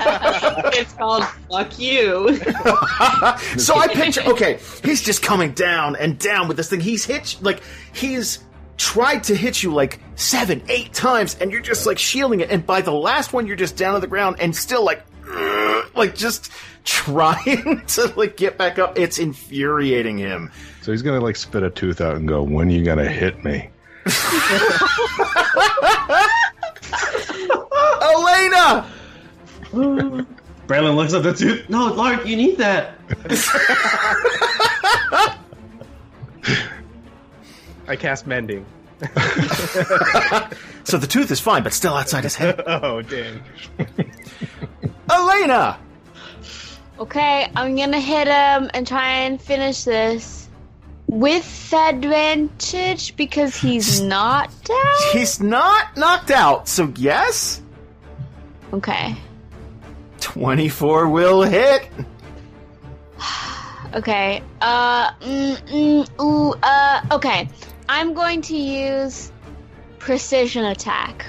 (laughs) it's called "fuck you." (laughs) so I picture, okay, he's just coming down and down with this thing. He's hit, like, he's tried to hit you like seven, eight times, and you're just like shielding it. And by the last one, you're just down on the ground and still like, (clears throat) like just trying (laughs) to like get back up. It's infuriating him. So he's gonna like spit a tooth out and go, "When are you gonna hit me?" Elena! Braylon looks at the tooth. No, Larg, you need that. I cast mending. (laughs) So the tooth is fine, but still outside his head. (laughs) Oh dang! Elena! Okay, I'm gonna hit him and try and finish this with advantage because he's not down. He's not knocked out, so yes? Okay. 24 will hit. (sighs) Okay. Uh. Mm, mm, ooh. Uh. Okay. I'm going to use precision attack.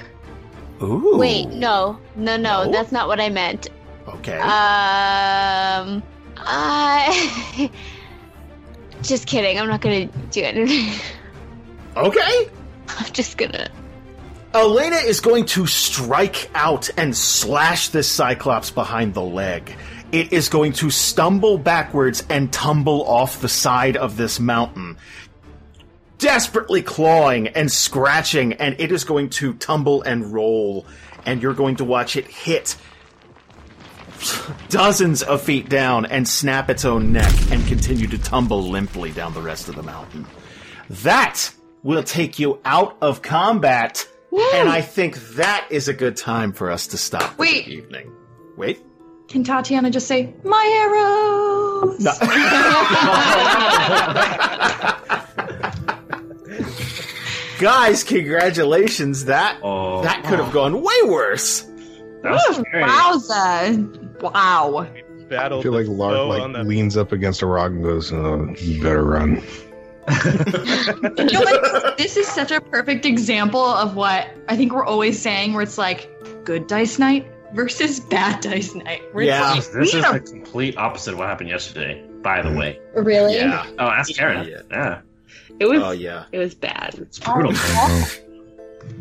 Ooh. Wait. No. No. No. No? That's not what I meant. Okay. Um. I. (laughs) Just kidding. I'm not gonna do anything. (laughs) okay. I'm just gonna. Elena is going to strike out and slash this Cyclops behind the leg. It is going to stumble backwards and tumble off the side of this mountain, desperately clawing and scratching, and it is going to tumble and roll, and you're going to watch it hit dozens of feet down and snap its own neck and continue to tumble limply down the rest of the mountain. That will take you out of combat, and I think that is a good time for us to stop Wait. the evening. Wait. Can Tatiyana just say, my arrows? No. (laughs) Guys, congratulations. That Oh. that could have gone way worse. That was scary. Wowza. Wow. Battle. I feel like the Larg like leans up against a rock and goes, oh, "You better run." (laughs) You know what? This is such a perfect example of what I think we're always saying, where it's like good dice night versus bad dice night. Where Yeah. It's This is like, the complete opposite of what happened yesterday. By the way. really? Yeah. Oh, ask Karen. Yeah. Yeah, It was. Oh yeah. It was bad. it's brutal. Oh,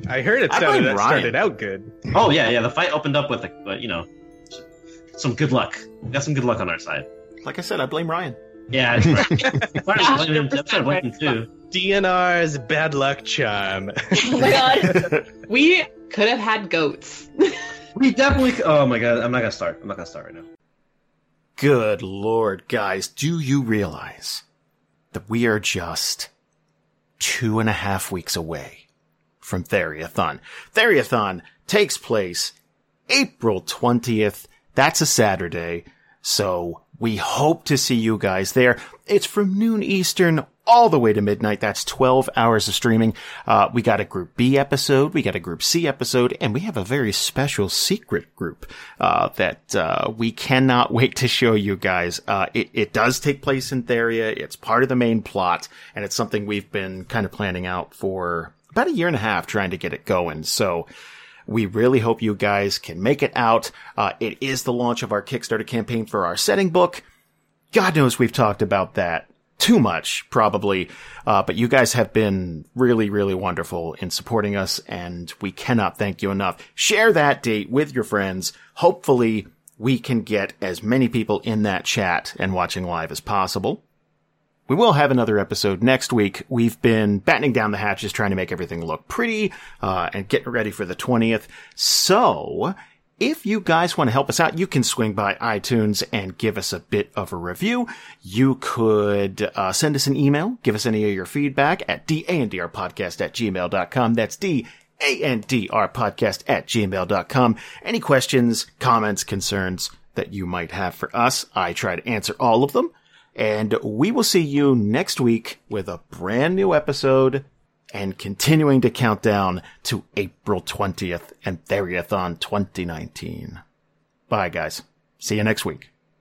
I heard it I sounded, blame it Ryan. started out good. oh yeah, yeah. The fight opened up with, uh, you know, some good luck. We got some good luck on our side. Like I said, I blame Ryan. Yeah, (laughs) I started blaming him. I started blaming him too. DNR's bad luck charm. (laughs) Oh my god. we could have had goats. (laughs) We definitely. Oh my god, I'm not gonna start. I'm not gonna start right now. Good lord, guys, do you realize that we are just two and a half weeks away from Theriathon? Theriathon takes place April 20th. That's a Saturday. So we hope to see you guys there. It's from noon Eastern all the way to midnight. That's 12 hours of streaming. Uh, we got a group B episode. We got a group C episode and we have a very special secret group, uh, that, uh, we cannot (laughs) wait to show you guys. Uh, it, it does take place in Theria. It's part of the main plot and it's something we've been kind of planning out for about a year and a half trying to get it going. So, we really hope you guys can make it out. Uh, it is the launch of our Kickstarter campaign for our setting book. God knows we've talked about that too much, probably. Uh, but you guys have been really, really wonderful in supporting us, and we cannot thank you enough. Share that date with your friends. Hopefully, we can get as many people in that chat and watching live as possible. We will have another episode next week. We've been battening down the hatches, trying to make everything look pretty, uh, and getting ready for the 20th. So, if you guys want to help us out, you can swing by iTunes and give us a bit of a review. You could uh, send us an email, give us any of your feedback at dandrpodcast at gmail.com. That's D A-N-D-R podcast at gmail.com. Any questions, comments, concerns that you might have for us, I try to answer all of them. And we will see you next week with a brand new episode and continuing to count down to April 20th and Theriathon 2019. Bye, guys. See you next week.